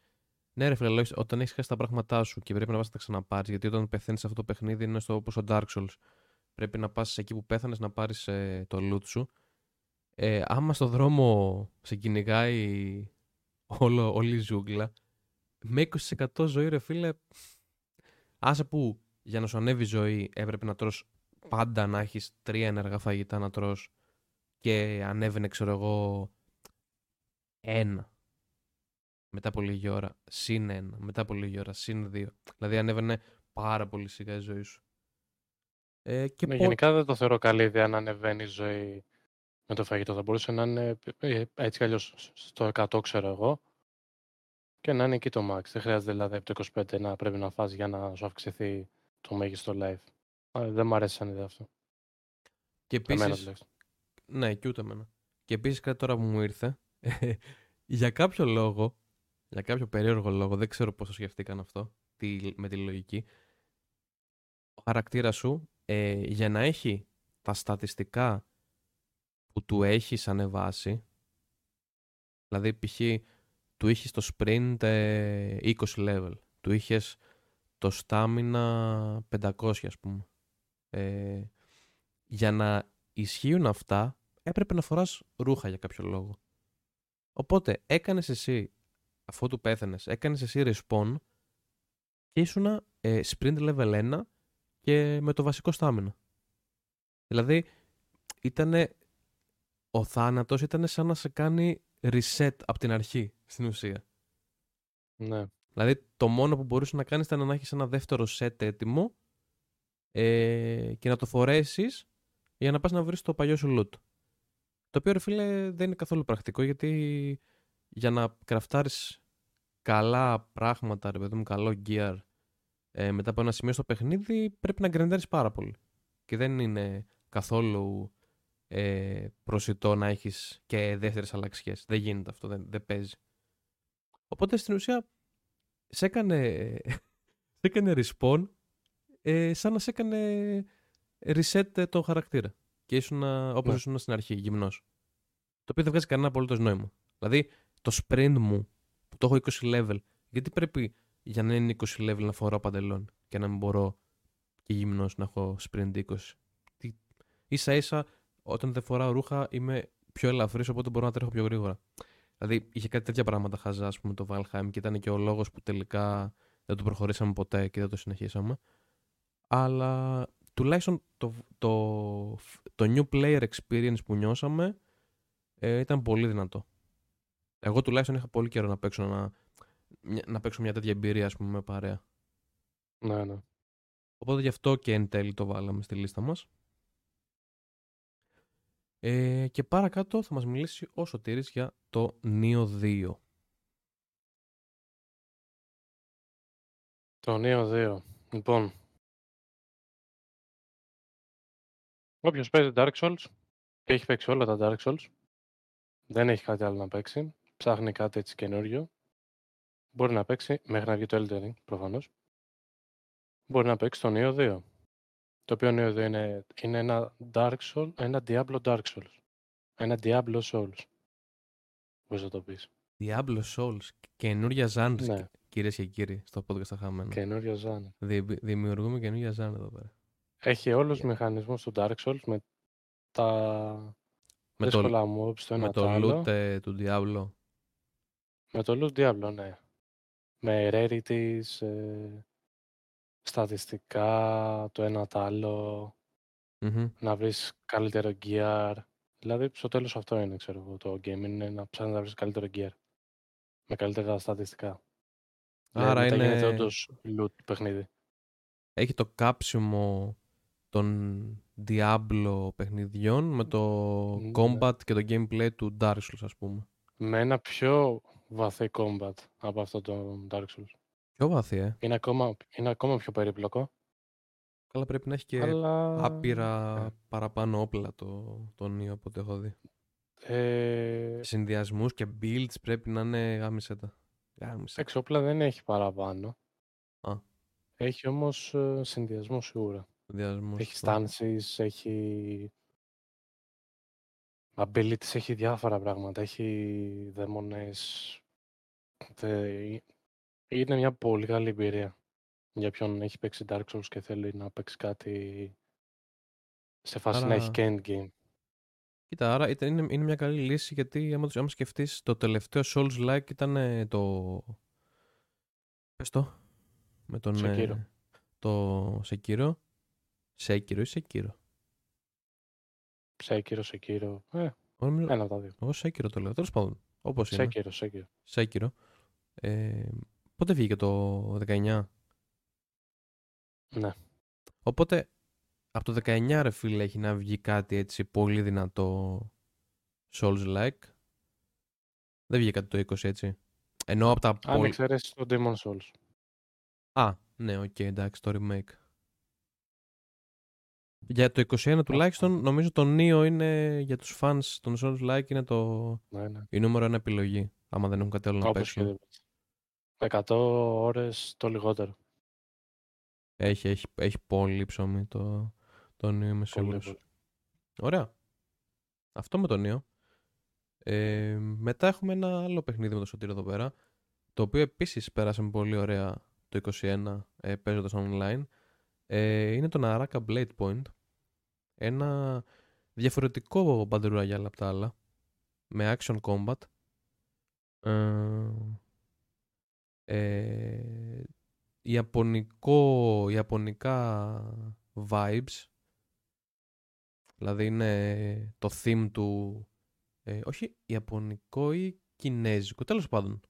Speaker 1: Ναι, ρε φίλε, όταν έχεις χάσει τα πράγματά σου και πρέπει να πα να τα ξαναπάρεις, γιατί όταν πεθαίνεις σε αυτό το παιχνίδι είναι στο, όπως ο Dark Souls. Πρέπει να πας εκεί που πέθανες να πάρεις ε, το loot σου. Ε, άμα στο δρόμο σε κυνηγάει όλο, όλη η ζούγκλα, με 20% ζωή, ρε φίλε, Άσε που για να σου ανέβει η ζωή έπρεπε να τρως πάντα να έχεις τρία ενεργά φαγητά να τρως και ανέβαινε ξέρω εγώ ένα μετά από λίγη ώρα συν ένα, μετά από λίγη ώρα συν δύο. Δηλαδή ανέβαινε πάρα πολύ σιγά η ζωή σου.
Speaker 2: Ε, και ναι, Γενικά δεν το θεωρώ καλή ιδέα να ανεβαίνει η ζωή με το φαγητό. Θα μπορούσε να είναι ε, έτσι κι αλλιώς στο 100 ξέρω εγώ και να είναι εκεί το max. Δεν χρειάζεται δηλαδή από το 25 να πρέπει να φας για να σου αυξηθεί το μέγιστο live. δεν μου αρέσει σαν ιδέα αυτό.
Speaker 1: Και επίσης. Ναι, και ούτε εμένα. Και επίσης κάτι τώρα που μου ήρθε. για κάποιο λόγο, για κάποιο περίεργο λόγο, δεν ξέρω πώς το σκεφτήκαν αυτό τι, με τη λογική. Ο χαρακτήρας σου ε, για να έχει τα στατιστικά που του έχεις ανεβάσει, δηλαδή π.χ του είχες το sprint 20 ε, level. Του είχες το stamina 500 ας πούμε. Ε, για να ισχύουν αυτά έπρεπε να φοράς ρούχα για κάποιο λόγο. Οπότε έκανες εσύ, αφού του πέθανες, έκανες εσύ respawn και ήσουν ε, sprint level 1 και με το βασικό stamina. Δηλαδή, ήτανε, ο θάνατος ήταν σαν να σε κάνει reset από την αρχή στην ουσία.
Speaker 2: Ναι.
Speaker 1: Δηλαδή το μόνο που μπορούσε να κάνεις ήταν να έχεις ένα δεύτερο set έτοιμο ε, και να το φορέσεις για να πας να βρεις το παλιό σου loot. Το οποίο ρε φίλε δεν είναι καθόλου πρακτικό γιατί για να κραφτάρεις καλά πράγματα, ρε παιδί μου, καλό gear ε, μετά από ένα σημείο στο παιχνίδι πρέπει να γκρεντάρεις πάρα πολύ. Και δεν είναι καθόλου ε, προσιτό να έχεις και δεύτερες αλλαξιές. Δεν γίνεται αυτό, δεν, δεν παίζει. Οπότε στην ουσία σε έκανε, σε έκανε respawn ε, σαν να σε έκανε reset το χαρακτήρα. Και ήσουν όπως ναι. ήσουν στην αρχή, γυμνός. Το οποίο δεν βγάζει κανένα απολύτως νόημα. Δηλαδή το sprint μου που το έχω 20 level, γιατί πρέπει για να είναι 20 level να φοράω παντελόν και να μην μπορώ και γυμνός να έχω sprint 20. Τι... Ίσα ίσα όταν δεν φοράω ρούχα είμαι πιο ελαφρύς, οπότε μπορώ να τρέχω πιο γρήγορα. Δηλαδή είχε κάτι τέτοια πράγματα χαζά, ας πούμε, το Valheim και ήταν και ο λόγος που τελικά δεν το προχωρήσαμε ποτέ και δεν το συνεχίσαμε. Αλλά τουλάχιστον το, το, το new player experience που νιώσαμε ε, ήταν πολύ δυνατό. Εγώ τουλάχιστον είχα πολύ καιρό να παίξω, να, να παίξω μια τέτοια εμπειρία, ας πούμε, με παρέα.
Speaker 2: Ναι, ναι.
Speaker 1: Οπότε γι' αυτό και εν τέλει το βάλαμε στη λίστα μας. Ε, και παρακάτω θα μας μιλήσει ο Σωτήρης για το Neo 2.
Speaker 2: Το Neo 2. Λοιπόν, όποιος παίζει Dark Souls και έχει παίξει όλα τα Dark Souls, δεν έχει κάτι άλλο να παίξει, ψάχνει κάτι έτσι καινούριο, μπορεί να παίξει μέχρι να βγει το Elden Ring, προφανώς, μπορεί να παίξει το Neo 2. Το οποίο είναι, είναι, είναι ένα Dark Souls, ένα Diablo Dark Souls. Ένα Diablo Souls. μπορείς να το πεις.
Speaker 1: Diablo Souls. Καινούρια ζάντρε,
Speaker 2: Ναι.
Speaker 1: κυρίες και κύριοι, στο podcast στα χαμένα.
Speaker 2: Καινούριο ζάνερ.
Speaker 1: Δη- δημιουργούμε καινούργια ζάντρε εδώ πέρα.
Speaker 2: Έχει όλους τους μηχανισμούς του Dark Souls με τα
Speaker 1: Με το,
Speaker 2: δύσκολα mobs το ένα
Speaker 1: με
Speaker 2: το
Speaker 1: το
Speaker 2: άλλο.
Speaker 1: loot ε, του Diablo.
Speaker 2: Με το Loot Diablo, ναι. Με rarities, ε, στατιστικά, το ένα το άλλο,
Speaker 1: Μμμ.
Speaker 2: να βρεις καλύτερο gear. Δηλαδή, στο τέλος αυτό είναι, ξέρω εγώ, το game είναι να ψάχνεις να βρεις καλύτερο gear. Με καλύτερα στατιστικά.
Speaker 1: Άρα
Speaker 2: δηλαδή, μετά γίνεται
Speaker 1: είναι,
Speaker 2: όντως loot παιχνίδι.
Speaker 1: έχει το κάψιμο των Diablo παιχνιδιών με το
Speaker 2: Ναι.
Speaker 1: combat και το gameplay του Dark Souls, ας πούμε.
Speaker 2: Με ένα πιο βαθύ combat από αυτό το Dark Souls.
Speaker 1: Πιο βαθύ, ε.
Speaker 2: Είναι ακόμα, είναι ακόμα πιο περίπλοκο,
Speaker 1: Καλά πρέπει να έχει και
Speaker 2: αλλά...
Speaker 1: άπειρα
Speaker 2: ε.
Speaker 1: παραπάνω όπλα το, το Neo από ό,τι έχω δει.
Speaker 2: Ε,
Speaker 1: Συνδυασμούς και builds πρέπει να είναι γάμισε τα. Γάμισε. τα.
Speaker 2: εξώπλα δεν έχει παραπάνω.
Speaker 1: Α.
Speaker 2: Έχει όμως ε, συνδυασμό σίγουρα.
Speaker 1: Συνδυασμούς.
Speaker 2: Έχει stances, έχει abilities, έχει διάφορα πράγματα. Έχει δαίμονες. Θε- Είναι μια πολύ καλή εμπειρία για ποιον έχει παίξει Dark Souls και θέλει να παίξει κάτι σε φάση να έχει
Speaker 1: Άρα-
Speaker 2: και endgame.
Speaker 1: Κοίτα, άρα ήταν, είναι, είναι μια καλή λύση γιατί άμα, το- άμα σκεφτείς το τελευταίο Souls-like ήταν ε, το... Πες το. Με τον...
Speaker 2: Sekiro.
Speaker 1: ε, το Sekiro. Sekiro ή Sekiro;
Speaker 2: Sekiro, Sekiro. Ε,
Speaker 1: Νομίζω-
Speaker 2: ένα από τα δύο.
Speaker 1: Εγώ Sekiro το λέω. Τέλος πάντων. Όπως είναι.
Speaker 2: Sekiro, Sekiro.
Speaker 1: Sekiro. Ε, πότε βγήκε το 19.
Speaker 2: Ναι.
Speaker 1: Οπότε από το 19 ρε φίλε έχει να βγει κάτι έτσι πολύ δυνατό Souls-like. Δεν βγήκε κάτι το 20 έτσι. Ενώ από τα
Speaker 2: Αν
Speaker 1: πολύ...
Speaker 2: εξαιρέσεις το Demon's Souls.
Speaker 1: Α, ναι, οκ, εντάξει, το remake. Για το 21 τουλάχιστον νομίζω το Neo είναι για τους fans των Souls-like είναι το...
Speaker 2: Ναι, ναι.
Speaker 1: η νούμερο ένα επιλογή. Άμα δεν έχουν κάτι άλλο να
Speaker 2: Όπως και
Speaker 1: παίξουν.
Speaker 2: Δεν 100 ώρες το λιγότερο.
Speaker 1: Έχει, έχει, έχει πολύ ψωμί το, το Neo, είμαι
Speaker 2: Πολύ,
Speaker 1: σίγουρος.
Speaker 2: πολύ.
Speaker 1: Ωραία. Αυτό με το Neo. Ε, μετά έχουμε ένα άλλο παιχνίδι με το Σωτήριο εδώ πέρα, το οποίο επίσης πέρασε πολύ ωραία το 21 ε, παίζοντας online. Ε, είναι το Naraka Blade Point. Ένα διαφορετικό Battle Royale από τα άλλα. Με action combat. Ε, ε, ιαπωνικό, ιαπωνικά vibes. Δηλαδή είναι το theme του... ε, όχι ιαπωνικό ή κινέζικο. Τέλος πάντων.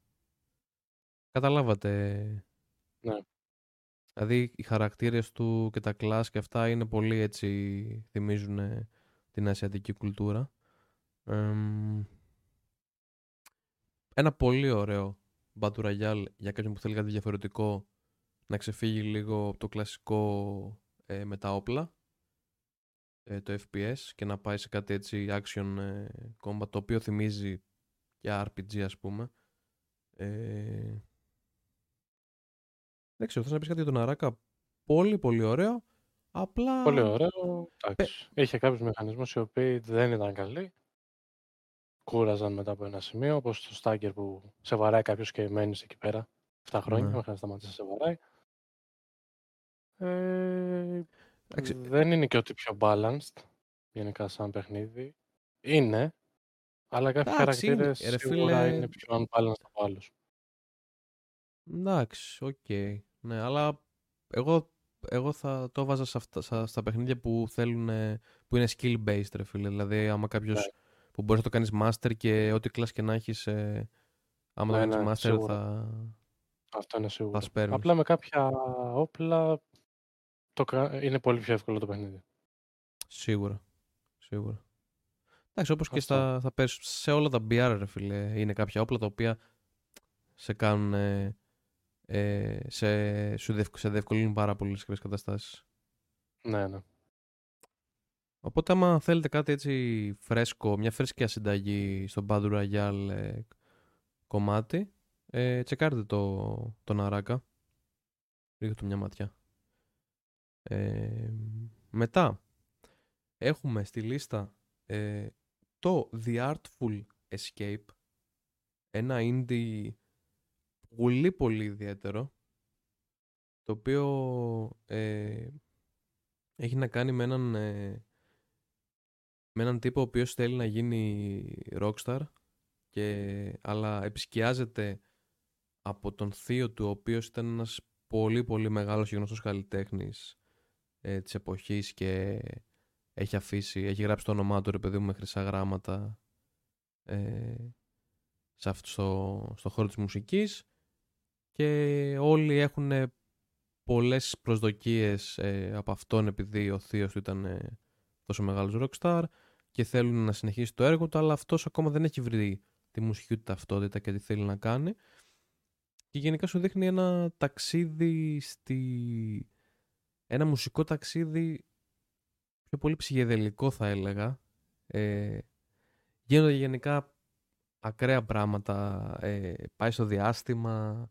Speaker 1: Καταλάβατε.
Speaker 2: Ναι.
Speaker 1: Δηλαδή οι χαρακτήρες του και τα κλάσ και αυτά είναι πολύ έτσι θυμίζουν την ασιατική κουλτούρα. Εμ, ένα πολύ ωραίο Battle Royale για κάποιον που θέλει κάτι διαφορετικό να ξεφύγει λίγο από το κλασικό ε, με τα όπλα ε, το FPS και να πάει σε κάτι έτσι action ε, combat το οποίο θυμίζει για RPG ας πούμε ε, δεν ξέρω, θες να πεις κάτι για τον Αράκα; Πολύ πολύ ωραίο απλά
Speaker 2: Πολύ ωραίο. Εντάξει. Είχε κάποιους μηχανισμούς οι οποίοι δεν ήταν καλοί. Κούραζαν μετά από ένα σημείο, όπως το Stagger που σε βαράει κάποιος και μένεις εκεί πέρα 7 χρόνια
Speaker 1: Ναι.
Speaker 2: μέχρι να σταματήσει να σε βαράει. Ε,
Speaker 1: Εντάξει.
Speaker 2: δεν είναι και ότι πιο balanced γενικά σαν παιχνίδι. Είναι, αλλά κάποιοι
Speaker 1: Εντάξει, είναι.
Speaker 2: χαρακτήρες
Speaker 1: Ρε
Speaker 2: σίγουρα
Speaker 1: φίλε.
Speaker 2: είναι πιο unbalanced από άλλους.
Speaker 1: Εντάξει, οκ. Ναι, αλλά εγώ, εγώ θα το βάζα σε αυτά, στα, στα παιχνίδια που θέλουν, που είναι skill based, ρε φίλε. Δηλαδή, άμα κάποιος
Speaker 2: Ναι.
Speaker 1: Που μπορείς να το κάνεις master και ό,τι class και να έχεις, ε, άμα
Speaker 2: Ναι,
Speaker 1: το
Speaker 2: ναι,
Speaker 1: κάνεις master
Speaker 2: σίγουρα.
Speaker 1: θα,
Speaker 2: Αυτό είναι σίγουρο.
Speaker 1: θα σπέρνεις.
Speaker 2: Απλά με κάποια όπλα το, κα- είναι πολύ πιο εύκολο το παιχνίδι.
Speaker 1: Σίγουρα. Σίγουρα. Εντάξει, όπως και
Speaker 2: Αυτό.
Speaker 1: στα, θα πες, σε όλα τα BR, ρε φίλε, είναι κάποια όπλα τα οποία σε κάνουν, ε, ε, σε, σου διευκ, σε διευκολύνουν πάρα πολύ σε κάποιες καταστάσεις.
Speaker 2: Ναι, ναι.
Speaker 1: Οπότε άμα θέλετε κάτι έτσι φρέσκο, μια φρέσκια συνταγή στο Battle Royale ε, κομμάτι, ε, τσεκάρετε το, το Naraka. Ρίχνετε του μια ματιά. Ε, μετά έχουμε στη λίστα ε, το The Artful Escape. ένα indie πολύ πολύ ιδιαίτερο το οποίο ε, έχει να κάνει με έναν, ε, με έναν τύπο ο οποίος θέλει να γίνει rockstar και, αλλά επισκιάζεται από τον θείο του ο οποίος ήταν ένας πολύ πολύ μεγάλος και γνωστός καλλιτέχνης ε, της εποχής και έχει αφήσει, έχει γράψει το όνομά του ρε παιδί μου με χρυσά γράμματα ε, σε αυτό, στο, στο χώρο της μουσικής. Και όλοι έχουν πολλές προσδοκίες ε, από αυτόν επειδή ο θείος του ήταν ε, τόσο μεγάλος rockstar και θέλουν να συνεχίσει το έργο του αλλά αυτός ακόμα δεν έχει βρει τη μουσική του ταυτότητα και τι θέλει να κάνει και γενικά σου δείχνει ένα ταξίδι στη... ένα μουσικό ταξίδι πιο πολύ ψυχεδελικό θα έλεγα ε, γίνονται γενικά ακραία πράγματα ε, πάει στο διάστημα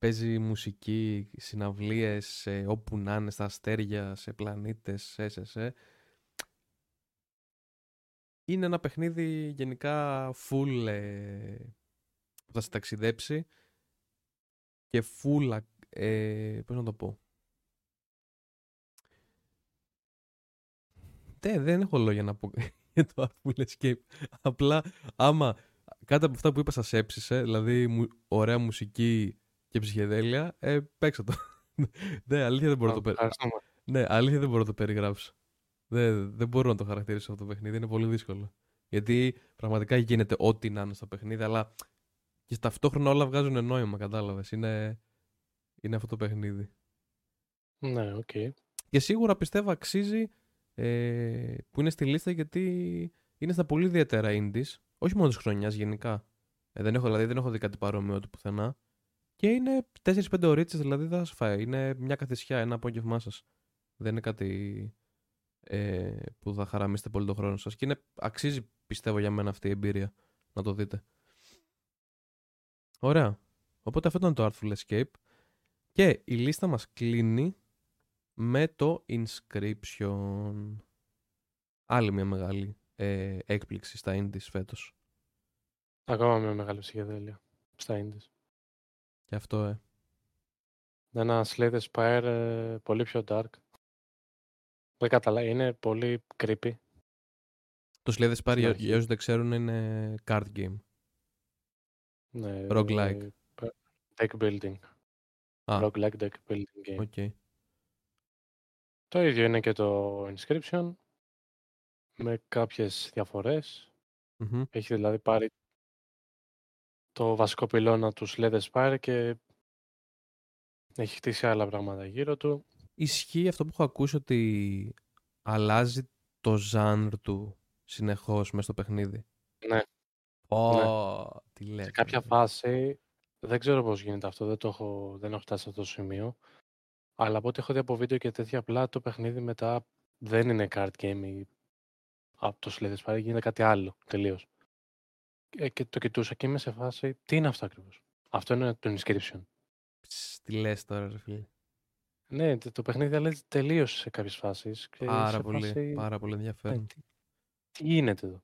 Speaker 1: παίζει μουσική, συναυλίες όπου να είναι, στα αστέρια, σε πλανήτες, σε, σε, σε. Είναι ένα παιχνίδι γενικά full ε, που θα σε ταξιδέψει και full, ε, πώς να το πω. Δεν, δεν έχω λόγια να πω για το Full Escape. Απλά άμα κάτι από αυτά που είπα σας έψησε, δηλαδή ωραία μουσική, και ψυχεδέλεια, ε, παίξα το. ναι, αλήθεια δεν μπορώ να το περιγράψω. Ναι, αλήθεια δεν μπορώ να το περιγράψω. Δεν, δεν μπορώ να το χαρακτηρίσω αυτό το παιχνίδι, είναι πολύ δύσκολο. Γιατί πραγματικά γίνεται ό,τι να είναι στο παιχνίδι, αλλά και ταυτόχρονα όλα βγάζουν νόημα, κατάλαβες. Είναι, είναι αυτό το παιχνίδι.
Speaker 2: Ναι, οκ. Okay.
Speaker 1: Και σίγουρα πιστεύω αξίζει ε, που είναι στη λίστα γιατί είναι στα πολύ ιδιαίτερα indies, όχι μόνο της χρονιάς γενικά. Ε, δεν έχω, δηλαδή δεν έχω δει κάτι παρόμοιο του πουθενά. Και είναι 4-5 ωρίτσε, δηλαδή θα σα φάει. Είναι μια καθισιά, ένα απόγευμά σας. Δεν είναι κάτι ε, που θα χαραμίσετε πολύ τον χρόνο σας. Και είναι, αξίζει, πιστεύω, για μένα αυτή η εμπειρία να το δείτε. Ωραία. Οπότε αυτό ήταν το Artful Escape. Και η λίστα μας κλείνει με το Inscription. Άλλη μια μεγάλη ε, έκπληξη στα Indies φέτος.
Speaker 2: Ακόμα μια μεγάλη ψυχεδέλεια στα Indies.
Speaker 1: Και αυτό, ε.
Speaker 2: Ένα Slay Spire ε, πολύ πιο dark. Δεν καταλάβει, είναι πολύ creepy.
Speaker 1: Το Slay Spire, για, για όσους δεν ξέρουν, είναι card game.
Speaker 2: Ναι,
Speaker 1: Roguelike.
Speaker 2: Ε, deck building. Ah. Roguelike deck building game.
Speaker 1: Okay.
Speaker 2: Το ίδιο είναι και το Inscription. Με κάποιες διαφορές.
Speaker 1: Mm-hmm.
Speaker 2: Έχει δηλαδή πάρει το βασικό πυλώνα του Sled Spire και έχει χτίσει άλλα πράγματα γύρω του.
Speaker 1: Ισχύει αυτό που έχω ακούσει ότι αλλάζει το ζάνρ του συνεχώς μέσα στο παιχνίδι;
Speaker 2: Ναι.
Speaker 1: Oh, ναι. Τι λέτε,
Speaker 2: σε κάποια φάση, δεν ξέρω πώς γίνεται αυτό, δεν, το έχω, δεν έχω φτάσει σε αυτό το σημείο, αλλά από ό,τι έχω δει από βίντεο και τέτοια απλά το παιχνίδι μετά δεν είναι card game από το Sled Spire, γίνεται κάτι άλλο τελείως. Ε, και το κοιτούσα και είμαι σε φάση, τι είναι αυτό ακριβώς; Αυτό είναι το inscription.
Speaker 1: τι λες τώρα, ρε φίλε.
Speaker 2: Ναι, το παιχνίδι αλλάζει τελείω σε κάποιες φάσεις.
Speaker 1: Πάρα, πολύ, φάση... πάρα πολύ ενδιαφέρον. Ναι,
Speaker 2: τι, τι γίνεται εδώ.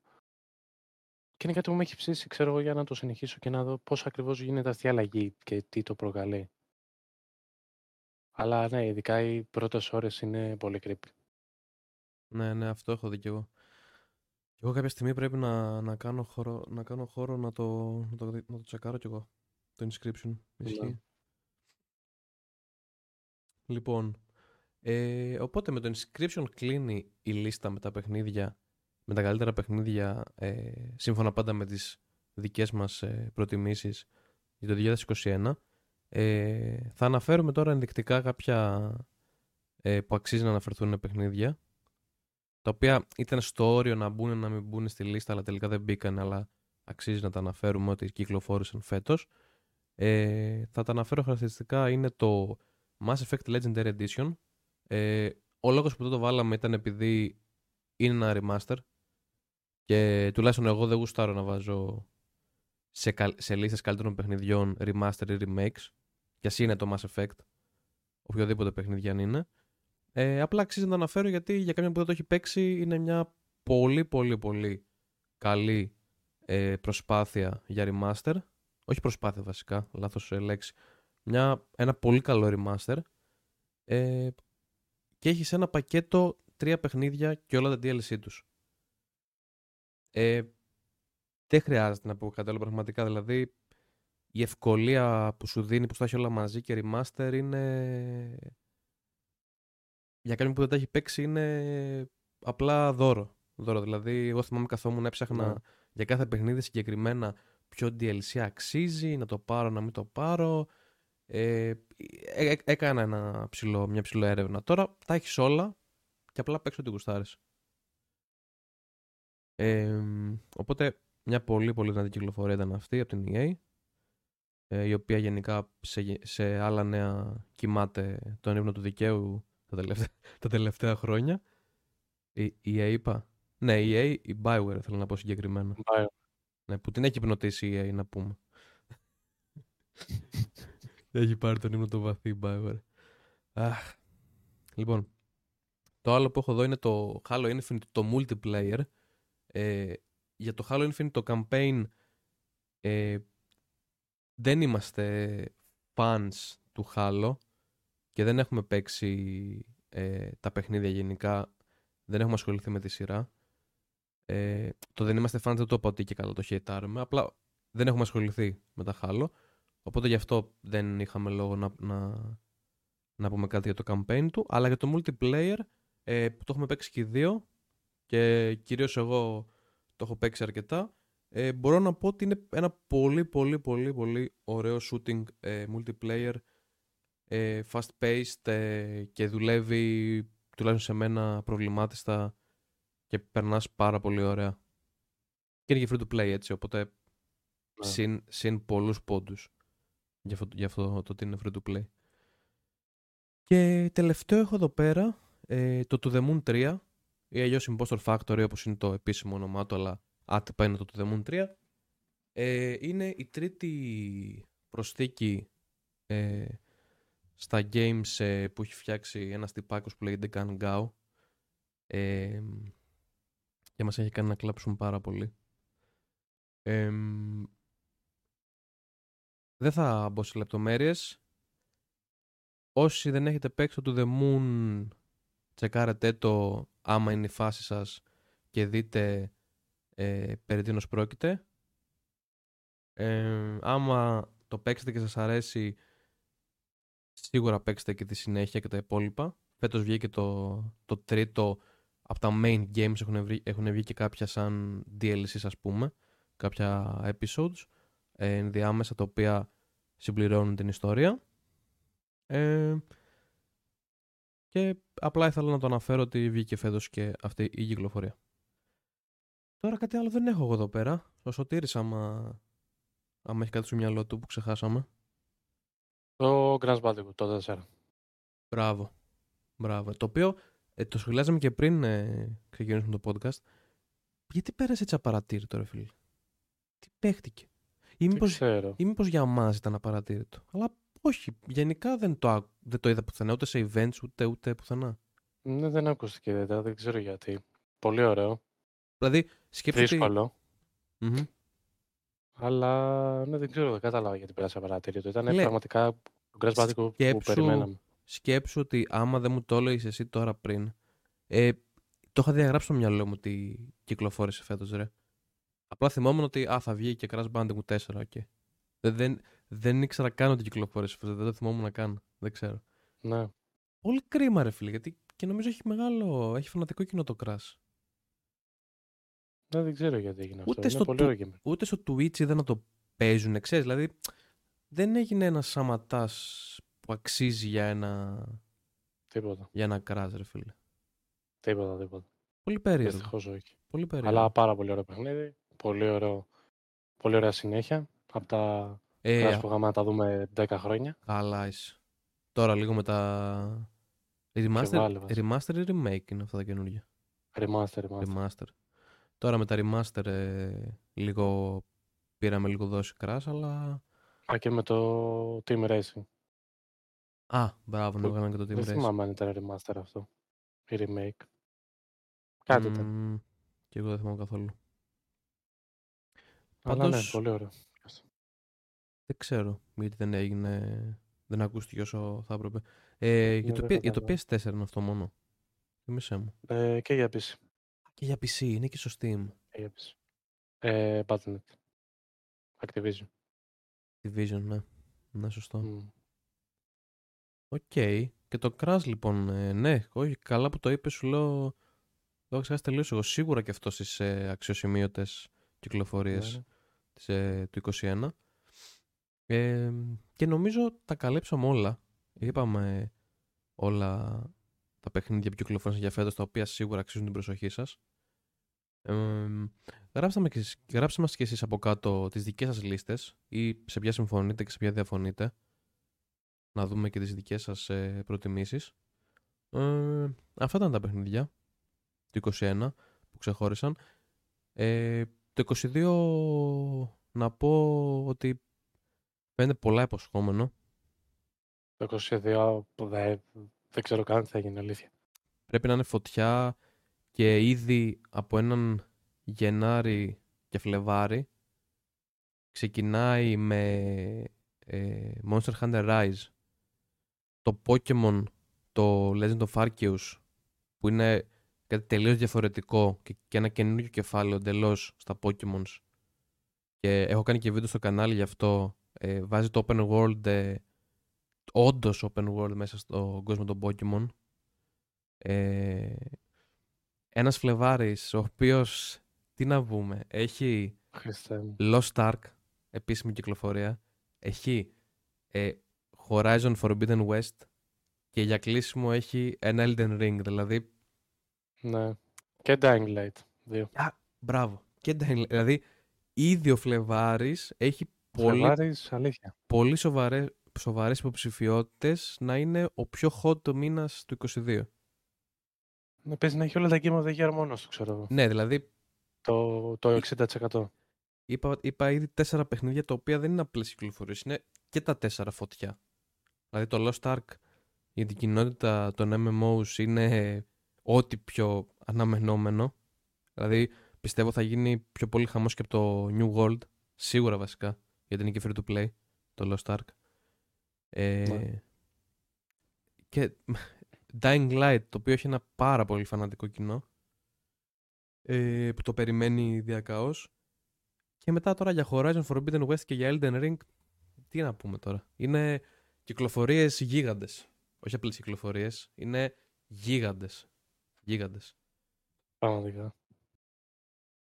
Speaker 2: Και είναι κάτι που με έχει ψήσει, ξέρω εγώ, για να το συνεχίσω και να δω πώς ακριβώς γίνεται αυτή η αλλαγή και τι το προκαλεί. Αλλά ναι, ειδικά οι πρώτες ώρες είναι πολύ creepy.
Speaker 1: Ναι, ναι, αυτό έχω δει κι εγώ. Και εγώ κάποια στιγμή πρέπει να, να, κάνω, χώρο, να κάνω χώρο να το, να, το, να το τσεκάρω κι εγώ. Το inscription. Ισχύει. Λοιπόν, ε, οπότε με το inscription κλείνει η λίστα με τα παιχνίδια, με τα καλύτερα παιχνίδια, ε, σύμφωνα πάντα με τις δικές μας ε, προτιμήσεις για το 2021. Ε, θα αναφέρουμε τώρα ενδεικτικά κάποια ε, που αξίζει να αναφερθούν παιχνίδια τα οποία ήταν στο όριο να μπουν να μην μπουν στη λίστα, αλλά τελικά δεν μπήκαν, αλλά αξίζει να τα αναφέρουμε ότι κυκλοφόρησαν φέτος. Ε, θα τα αναφέρω χαρακτηριστικά, είναι το Mass Effect Legendary Edition. Ε, ο λόγος που το, το βάλαμε ήταν επειδή είναι ένα remaster και τουλάχιστον εγώ δεν γουστάρω να βάζω σε, σε λίστες καλύτερων παιχνιδιών remaster ή remakes και ας είναι το Mass Effect οποιοδήποτε παιχνίδι αν είναι. Ε, απλά αξίζει να το αναφέρω γιατί για κάποιον που δεν το έχει παίξει είναι μια πολύ πολύ πολύ καλή ε, προσπάθεια για remaster. Όχι προσπάθεια βασικά, λάθος ε, λέξη, μια, ένα πολύ καλό remaster ε, και έχεις ένα πακέτο τρία παιχνίδια και όλα τα DLC τους. Ε, δεν χρειάζεται να πω κάτι άλλο πραγματικά, δηλαδή η ευκολία που σου δίνει που θα έχει όλα μαζί και remaster είναι για κάποιον που δεν τα έχει παίξει είναι απλά δώρο. δώρο. Δηλαδή, εγώ θυμάμαι καθόμουν έψαχνα ναι. για κάθε παιχνίδι συγκεκριμένα ποιο DLC αξίζει, να το πάρω, να μην το πάρω. Ε, ε, ε έκανα ένα ψηλό, μια ψηλό έρευνα. Τώρα τα έχεις όλα και απλά παίξω την κουστάρες. Ε, οπότε μια πολύ πολύ δυνατή κυκλοφορία ήταν αυτή από την EA ε, η οποία γενικά σε, σε άλλα νέα κοιμάται τον ύπνο του δικαίου τα τελευταία, τα τελευταία χρόνια. Η, η EA είπα. Ναι, η EA, η Bioware θέλω να πω συγκεκριμένα. Ναι, που την έχει υπνοτήσει η EA να πούμε. Έχει πάρει τον ύμνο το βαθύ η Bioware. Αχ. Λοιπόν, το άλλο που έχω εδώ είναι το Halo Infinite, το multiplayer. Ε, για το Halo Infinite το campaign ε, δεν είμαστε fans του Halo και δεν έχουμε παίξει ε, τα παιχνίδια γενικά, δεν έχουμε ασχοληθεί με τη σειρά. Ε, το δεν είμαστε fans δεν το είπα ότι και καλά το χαιτάρουμε, απλά δεν έχουμε ασχοληθεί με τα Halo, οπότε γι' αυτό δεν είχαμε λόγο να, να, να πούμε κάτι για το campaign του, αλλά για το multiplayer ε, που το έχουμε παίξει και οι δύο και κυρίως εγώ το έχω παίξει αρκετά, ε, μπορώ να πω ότι είναι ένα πολύ πολύ πολύ πολύ ωραίο shooting ε, multiplayer ε, fast paced ε, και δουλεύει τουλάχιστον σε μένα προβλημάτιστα και περνάς πάρα πολύ ωραία. Και είναι και free to play έτσι, οπότε ναι. συν, συν πολλούς πόντους για αυτό, για αυτό το ότι είναι free to play. Και τελευταίο έχω εδώ πέρα ε, το To The Moon 3 ή αλλιώς Impostor Factory όπως είναι το επίσημο όνομά του αλλά άτυπα είναι το To The Moon 3 ε, είναι η τρίτη προσθήκη ε, στα games ε, που έχει φτιάξει ένας τυπάκος που λέγεται Gun Gao ε, και μας έχει κάνει να κλάψουμε πάρα πολύ. Δεν θα μπω σε λεπτομέρειες. Όσοι δεν έχετε παίξει το The Moon τσεκάρετε το άμα είναι η φάση σας και δείτε ε, περί τίνος πρόκειται. άμα το παίξετε και σας αρέσει Σίγουρα παίξτε και τη συνέχεια και τα υπόλοιπα. Φέτος βγήκε το, το τρίτο από τα main games έχουν, βγει, έχουν βγει και κάποια σαν DLC ας πούμε. Κάποια episodes ε, ενδιάμεσα τα οποία συμπληρώνουν την ιστορία. Ε, και απλά ήθελα να το αναφέρω ότι βγήκε φέτος και αυτή η κυκλοφορία. Τώρα κάτι άλλο δεν έχω εγώ εδώ πέρα. Ο Σωτήρης άμα, άμα έχει κάτι στο μυαλό του που ξεχάσαμε.
Speaker 2: Το Crash Bandicoot, το 4.
Speaker 1: Μπράβο. Μπράβο. Το οποίο ε, το σχολιάζαμε και πριν ε, ξεκινήσουμε το podcast. Γιατί πέρασε έτσι απαρατήρητο, ρε φίλε; Τι παίχτηκε; Ή μήπως, ή μήπως για μας ήταν απαρατήρητο. Αλλά όχι. Γενικά δεν το, δεν το είδα πουθενά. Ούτε σε events, ούτε, ούτε πουθενά.
Speaker 2: Ναι, δεν ακούστηκε ιδιαίτερα. Δεν ξέρω γιατί. Πολύ ωραίο.
Speaker 1: Δηλαδή, σκέφτομαι.
Speaker 2: Δύσκολο. Mm-hmm. Αλλά ναι, δεν ξέρω, δεν κατάλαβα γιατί πέρασε παρατηρητό. Ήταν Λέ, πραγματικά το Crash Bandicoot που περιμέναμε.
Speaker 1: Σκέψου ότι άμα δεν μου το έλεγες εσύ τώρα πριν, ε, το είχα διαγράψει στο μυαλό μου ότι κυκλοφόρησε φέτος, ρε. Απλά θυμόμουν ότι α, θα βγει και Crash Bandicoot 4, okay. Δεν, δεν, δεν ήξερα καν ότι κυκλοφόρησε φέτο, δεν το θυμόμουν να κάνω. Δεν ξέρω.
Speaker 2: Ναι.
Speaker 1: Πολύ κρίμα, ρε φίλε, γιατί και νομίζω έχει μεγάλο, έχει φανατικό κοινό το Crash.
Speaker 2: Δεν ξέρω γιατί έγινε αυτό. Ούτε, στο, πολύ
Speaker 1: ούτε στο Twitch είδα να το παίζουν, ξέρεις, δηλαδή δεν έγινε ένα σαματάς που αξίζει για ένα.
Speaker 2: Τίποτα.
Speaker 1: Για ένα κράζ, ρε φίλε.
Speaker 2: Τίποτα, τίποτα.
Speaker 1: Πολύ περίεργο.
Speaker 2: Δυστυχώς όχι.
Speaker 1: Πολύ περίεργο.
Speaker 2: Αλλά πάρα πολύ ωραίο παιχνίδι. Πολύ, ωραίο, πολύ ωραία συνέχεια. Από τα ε, που είχαμε να τα δούμε 10 χρόνια.
Speaker 1: Καλά είσαι. Τώρα λίγο με τα. Remaster, remaster ή remake είναι αυτά τα καινούργια;
Speaker 2: Remaster, remaster.
Speaker 1: remaster. Τώρα με τα remaster ε, λίγο πήραμε λίγο δόση κράς, αλλά...
Speaker 2: Α, και με το Team Racing.
Speaker 1: Α, μπράβο, να βγάλαμε και το Team Racing.
Speaker 2: Δεν θυμάμαι αν ήταν remaster αυτό. Ή remake. Κάτι ήταν.
Speaker 1: Και εγώ δεν θυμάμαι καθόλου.
Speaker 2: Αλλά ναι, Πάντως... ναι, πολύ ωραίο.
Speaker 1: Δεν ξέρω γιατί δεν έγινε, δεν ακούστηκε όσο θα έπρεπε. Ε, για,
Speaker 2: Ναι,
Speaker 1: το,
Speaker 2: δεν
Speaker 1: P- για το
Speaker 2: κατάλαβα.
Speaker 1: PS4 είναι αυτό μόνο. Θυμήσέ μου.
Speaker 2: Ε, και για PC.
Speaker 1: Και για PC, είναι και στο Steam.
Speaker 2: Και για PC. Ε, Battle.net. Activision.
Speaker 1: Division, ναι. Ναι, σωστό.
Speaker 2: Μμ.
Speaker 1: Οκ. Και το Crash λοιπόν, ε, ναι, όχι, καλά που το είπες, σου λέω. Το έχω ξεχάσει τελείως εγώ. Σίγουρα και αυτό στις ε, αξιοσημείωτες κυκλοφορίες
Speaker 2: Ναι, ναι.
Speaker 1: ε, του 2021. Ε, και νομίζω τα καλύψαμε όλα. Είπαμε όλα τα παιχνίδια που κυκλοφόρησαν για φέτος, τα οποία σίγουρα αξίζουν την προσοχή σας. Ε, γράψτε, με και, εσείς- γράψτε μας και εσείς από κάτω τις δικές σας λίστες ή σε ποια συμφωνείτε και σε ποια διαφωνείτε. Να δούμε και τις δικές σας ε, προτιμήσεις. Ε, αυτά ήταν τα παιχνίδια του 21 που ξεχώρισαν. Ε, το 22 να πω ότι φαίνεται πολλά υποσχόμενο.
Speaker 2: Το 22 που δεν, δεν ξέρω καν τι θα γίνει, αλήθεια.
Speaker 1: Πρέπει να είναι φωτιά και ήδη από έναν Γενάρη και Φλεβάρη ξεκινάει με ε, Monster Hunter Rise το Pokemon το Legend of Arceus που είναι κάτι τελείως διαφορετικό και, και ένα καινούργιο κεφάλαιο εντελώς στα Pokemons και έχω κάνει και βίντεο στο κανάλι γι' αυτό. Ε, βάζει το open world ε, όντως open world μέσα στον κόσμο των Pokemon ε, ένας Φλεβάρης ο οποίος τι να πούμε έχει
Speaker 2: Χριστέ μου.
Speaker 1: Lost Ark επίσημη κυκλοφορία. Έχει ε, Horizon Forbidden West και για κλείσιμο έχει ένα Elden Ring. Δηλαδή
Speaker 2: Ναι. Και Dying Light. Δύο.
Speaker 1: μπράβο και Dying Light. δηλαδή ήδη ο Φλεβάρης έχει πολύ,
Speaker 2: Φλεβάρης, αλήθεια.
Speaker 1: πολύ σοβαρέ, σοβαρές υποψηφιότητες να είναι ο πιο hot το μήνας του 22
Speaker 2: Ναι, παίζει να έχει όλα τα Game of the Year μόνος του, ξέρω εγώ.
Speaker 1: ναι δηλαδή
Speaker 2: Το, το 60%.
Speaker 1: Είπα, είπα ήδη τέσσερα παιχνίδια τα οποία δεν είναι απλές κυκλοφορίες. Είναι και τα τέσσερα φωτιά. Δηλαδή το Lost Ark για την κοινότητα των MMOs είναι ό,τι πιο αναμενόμενο. Δηλαδή πιστεύω θα γίνει πιο πολύ χαμός και από το New World. Σίγουρα βασικά. Γιατί είναι και free to play το Lost Ark. Ε,
Speaker 2: Ναι.
Speaker 1: Και Dying Light το οποίο έχει ένα πάρα πολύ φανατικό κοινό ε, που το περιμένει διακαώς. Και μετά τώρα για Horizon Forbidden West και για Elden Ring, τι να πούμε τώρα. Είναι κυκλοφορίες γίγαντες. Όχι απλές κυκλοφορίες, είναι γίγαντες. Γίγαντες.
Speaker 2: Πραγματικά.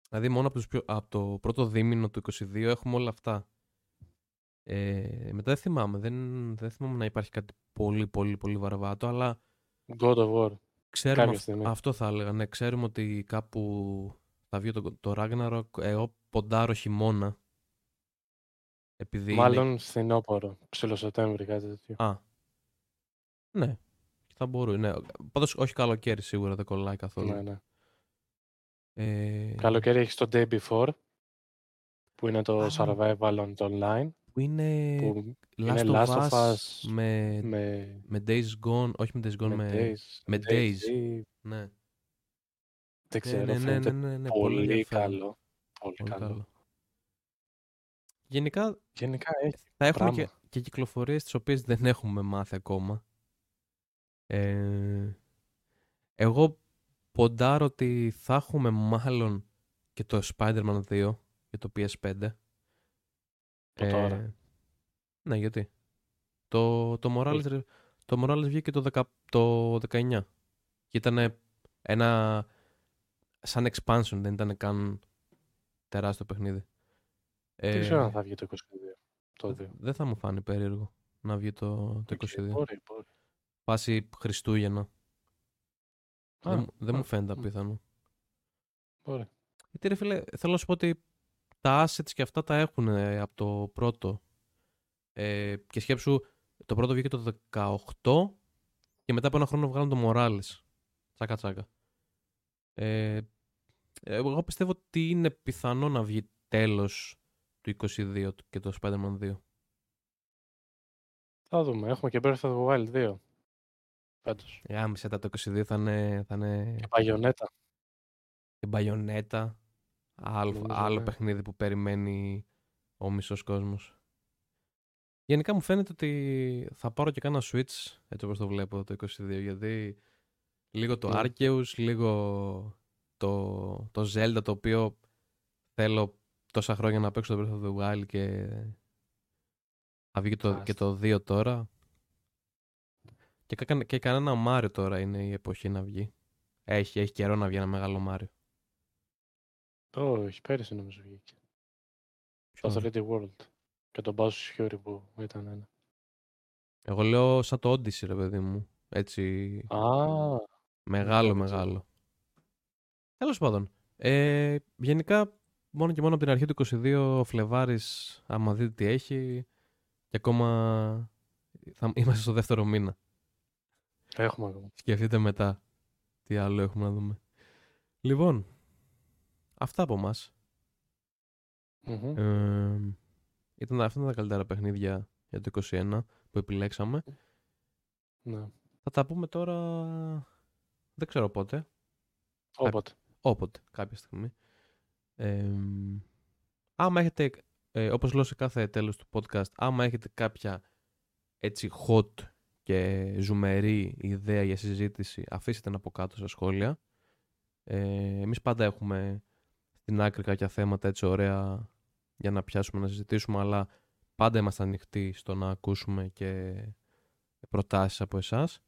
Speaker 1: Δηλαδή μόνο από, τους πιο, από το πρώτο δίμηνο του 22 έχουμε όλα αυτά. Ε, μετά δεν θυμάμαι, δεν, δεν θυμάμαι να υπάρχει κάτι πολύ πολύ πολύ βαρβάτο, αλλά
Speaker 2: God of War.
Speaker 1: ξέρουμε,
Speaker 2: Κάποια
Speaker 1: αυ-
Speaker 2: στιγμή.
Speaker 1: αυτό θα έλεγα, ναι, ξέρουμε ότι κάπου θα βγει το, το Ragnarok, εγώ ποντάρω χειμώνα. Επειδή είναι-
Speaker 2: Μάλλον φθινόπωρο. Ψήλο Σεπτέμβρη, κάτι τέτοιο.
Speaker 1: Α. Ναι. Θα μπορούσε. Ναι. Πάντως όχι καλοκαίρι σίγουρα δεν κολλάει καθόλου.
Speaker 2: Ναι, ναι.
Speaker 1: Ε,
Speaker 2: Καλοκαίρι έχεις το Day Before, που είναι το
Speaker 1: Α.
Speaker 2: Survival on το Online,
Speaker 1: Που είναι
Speaker 2: που
Speaker 1: Last,
Speaker 2: είναι
Speaker 1: of
Speaker 2: Last of
Speaker 1: Us
Speaker 2: Us
Speaker 1: με,
Speaker 2: με,
Speaker 1: με Days Gone. Όχι με Days Gone, με...
Speaker 2: Days.
Speaker 1: με Days.
Speaker 2: ή-
Speaker 1: Ναι.
Speaker 2: Δεν
Speaker 1: Ναι,
Speaker 2: ξέρω,
Speaker 1: ναι, ναι,
Speaker 2: φαίνεται
Speaker 1: ναι, ναι, ναι,
Speaker 2: πολύ
Speaker 1: ενδιαφέρον.
Speaker 2: καλό. Πολύ,
Speaker 1: Πολύ
Speaker 2: καλό.
Speaker 1: καλό. Γενικά
Speaker 2: Γενικά έχει
Speaker 1: θα έχουμε
Speaker 2: πράγμα.
Speaker 1: και, και κυκλοφορίες τις οποίες δεν έχουμε μάθει ακόμα. Ε, εγώ ποντάρω ότι θα έχουμε μάλλον και το Spider-Man 2 για το PS5.
Speaker 2: Από τώρα.
Speaker 1: ναι, γιατί. Το, το, Morales, ρε- το Morales βγήκε το, 10, το 19. Και ήταν ένα σαν expansion, δεν ήταν καν τεράστιο παιχνίδι.
Speaker 2: Δεν
Speaker 1: Ε,
Speaker 2: ξέρω αν θα βγει το 22. Το 2.
Speaker 1: δεν θα μου φάνει περίεργο να βγει το, το 22.
Speaker 2: Μπορεί, μπορεί.
Speaker 1: Πάση Χριστούγεννα. δεν,
Speaker 2: Α,
Speaker 1: μου- δεν
Speaker 2: α,
Speaker 1: μου φαίνεται
Speaker 2: μ.
Speaker 1: απίθανο.
Speaker 2: Μπορεί.
Speaker 1: Γιατί ρε φίλε, θέλω να σου πω ότι τα assets και αυτά τα έχουν ε, από το πρώτο. Ε, και σκέψου, το πρώτο βγήκε το 18 και μετά από ένα χρόνο βγάλαν το Morales. Τσάκα τσάκα. Ε, εγώ πιστεύω ότι είναι πιθανό να βγει τέλος του 22 και το Spider-Man 2.
Speaker 2: Θα δούμε. Έχουμε και Breath of the Wild 2. Φέτος.
Speaker 1: Ε, άμισε τα το 22 θα είναι, θα είναι
Speaker 2: Και Bayonetta.
Speaker 1: και μπαϊονέτα. Άλλο,
Speaker 2: Νομίζω,
Speaker 1: άλλο
Speaker 2: ναι.
Speaker 1: παιχνίδι που περιμένει ο μισός κόσμος. Γενικά μου φαίνεται ότι θα πάρω και κάνα Switch, έτσι όπως το βλέπω το 22, γιατί λίγο το
Speaker 2: Ναι.
Speaker 1: Arceus, λίγο το, το Zelda, το οποίο θέλω τόσα χρόνια να παίξω το Breath of the Wild και θα βγει και το, και
Speaker 2: Άστα.
Speaker 1: το 2 τώρα. Και, κα- και κανένα Μάριο τώρα είναι η εποχή να βγει. Έχει, έχει καιρό να βγει ένα μεγάλο Μάριο.
Speaker 2: Όχι, πέρυσι νομίζω βγήκε. Το 3D World. Και τον Bowser's Fury που ήταν ένα.
Speaker 1: Εγώ λέω σαν το Odyssey, ρε παιδί μου. Έτσι,
Speaker 2: Α,
Speaker 1: μεγάλο,
Speaker 2: δεν ξέρω.
Speaker 1: μεγάλο. Τέλος πάντων. Ε, γενικά, μόνο και μόνο από την αρχή του 22 ο Φλεβάρης, άμα δείτε τι έχει, και ακόμα θα είμαστε στο δεύτερο μήνα.
Speaker 2: Έχουμε ακόμα.
Speaker 1: Σκεφτείτε μετά τι άλλο έχουμε να δούμε. Λοιπόν, αυτά από μας.
Speaker 2: Μμμ.
Speaker 1: Ε, ήταν, αυτά ήταν τα καλύτερα παιχνίδια για το 21 που επιλέξαμε.
Speaker 2: Ναι.
Speaker 1: Θα τα πούμε τώρα, δεν ξέρω πότε,
Speaker 2: Όποτε.
Speaker 1: όποτε, κάποια στιγμή. Ε, άμα έχετε, ε, όπως λέω σε κάθε τέλος του podcast, άμα έχετε κάποια έτσι hot και ζουμερή ιδέα για συζήτηση, αφήστε την από κάτω στα σχόλια. Ε, εμείς πάντα έχουμε στην άκρη κάποια θέματα έτσι ωραία για να πιάσουμε να συζητήσουμε, αλλά πάντα είμαστε ανοιχτοί στο να ακούσουμε και προτάσεις από εσάς.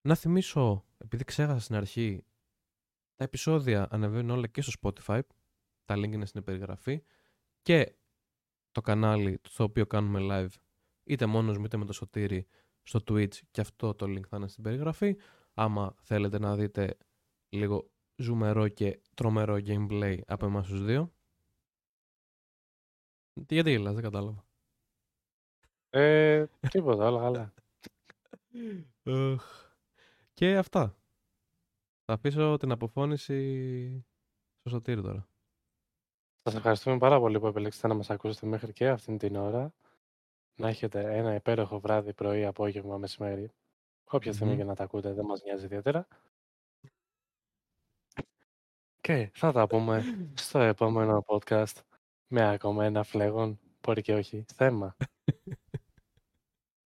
Speaker 1: Να θυμίσω, επειδή ξέχασα στην αρχή, τα επεισόδια ανεβαίνουν όλα και στο Spotify, τα link είναι στην περιγραφή και το κανάλι στο οποίο κάνουμε live είτε μόνος μου είτε με το σωτήρι στο Twitch και αυτό το link θα είναι στην περιγραφή. Άμα θέλετε να δείτε λίγο ζουμερό και τρομερό gameplay από εμάς τους δύο. Τι γιατί γελάς, δεν κατάλαβα.
Speaker 2: Ε, τίποτα, όλα καλά.
Speaker 1: Οχ. και αυτά. Θα αφήσω την αποφώνηση στο σωτήρι τώρα.
Speaker 2: Σας ευχαριστούμε πάρα πολύ που επιλέξετε να μας ακούσετε μέχρι και αυτήν την ώρα. Να έχετε ένα υπέροχο βράδυ, πρωί, απόγευμα, μεσημέρι. Όποια στιγμή
Speaker 1: Μμμ.
Speaker 2: και να τα ακούτε, δεν μας νοιάζει ιδιαίτερα. Και θα τα πούμε στο επόμενο podcast με ακόμα ένα φλέγον, μπορεί και όχι, θέμα.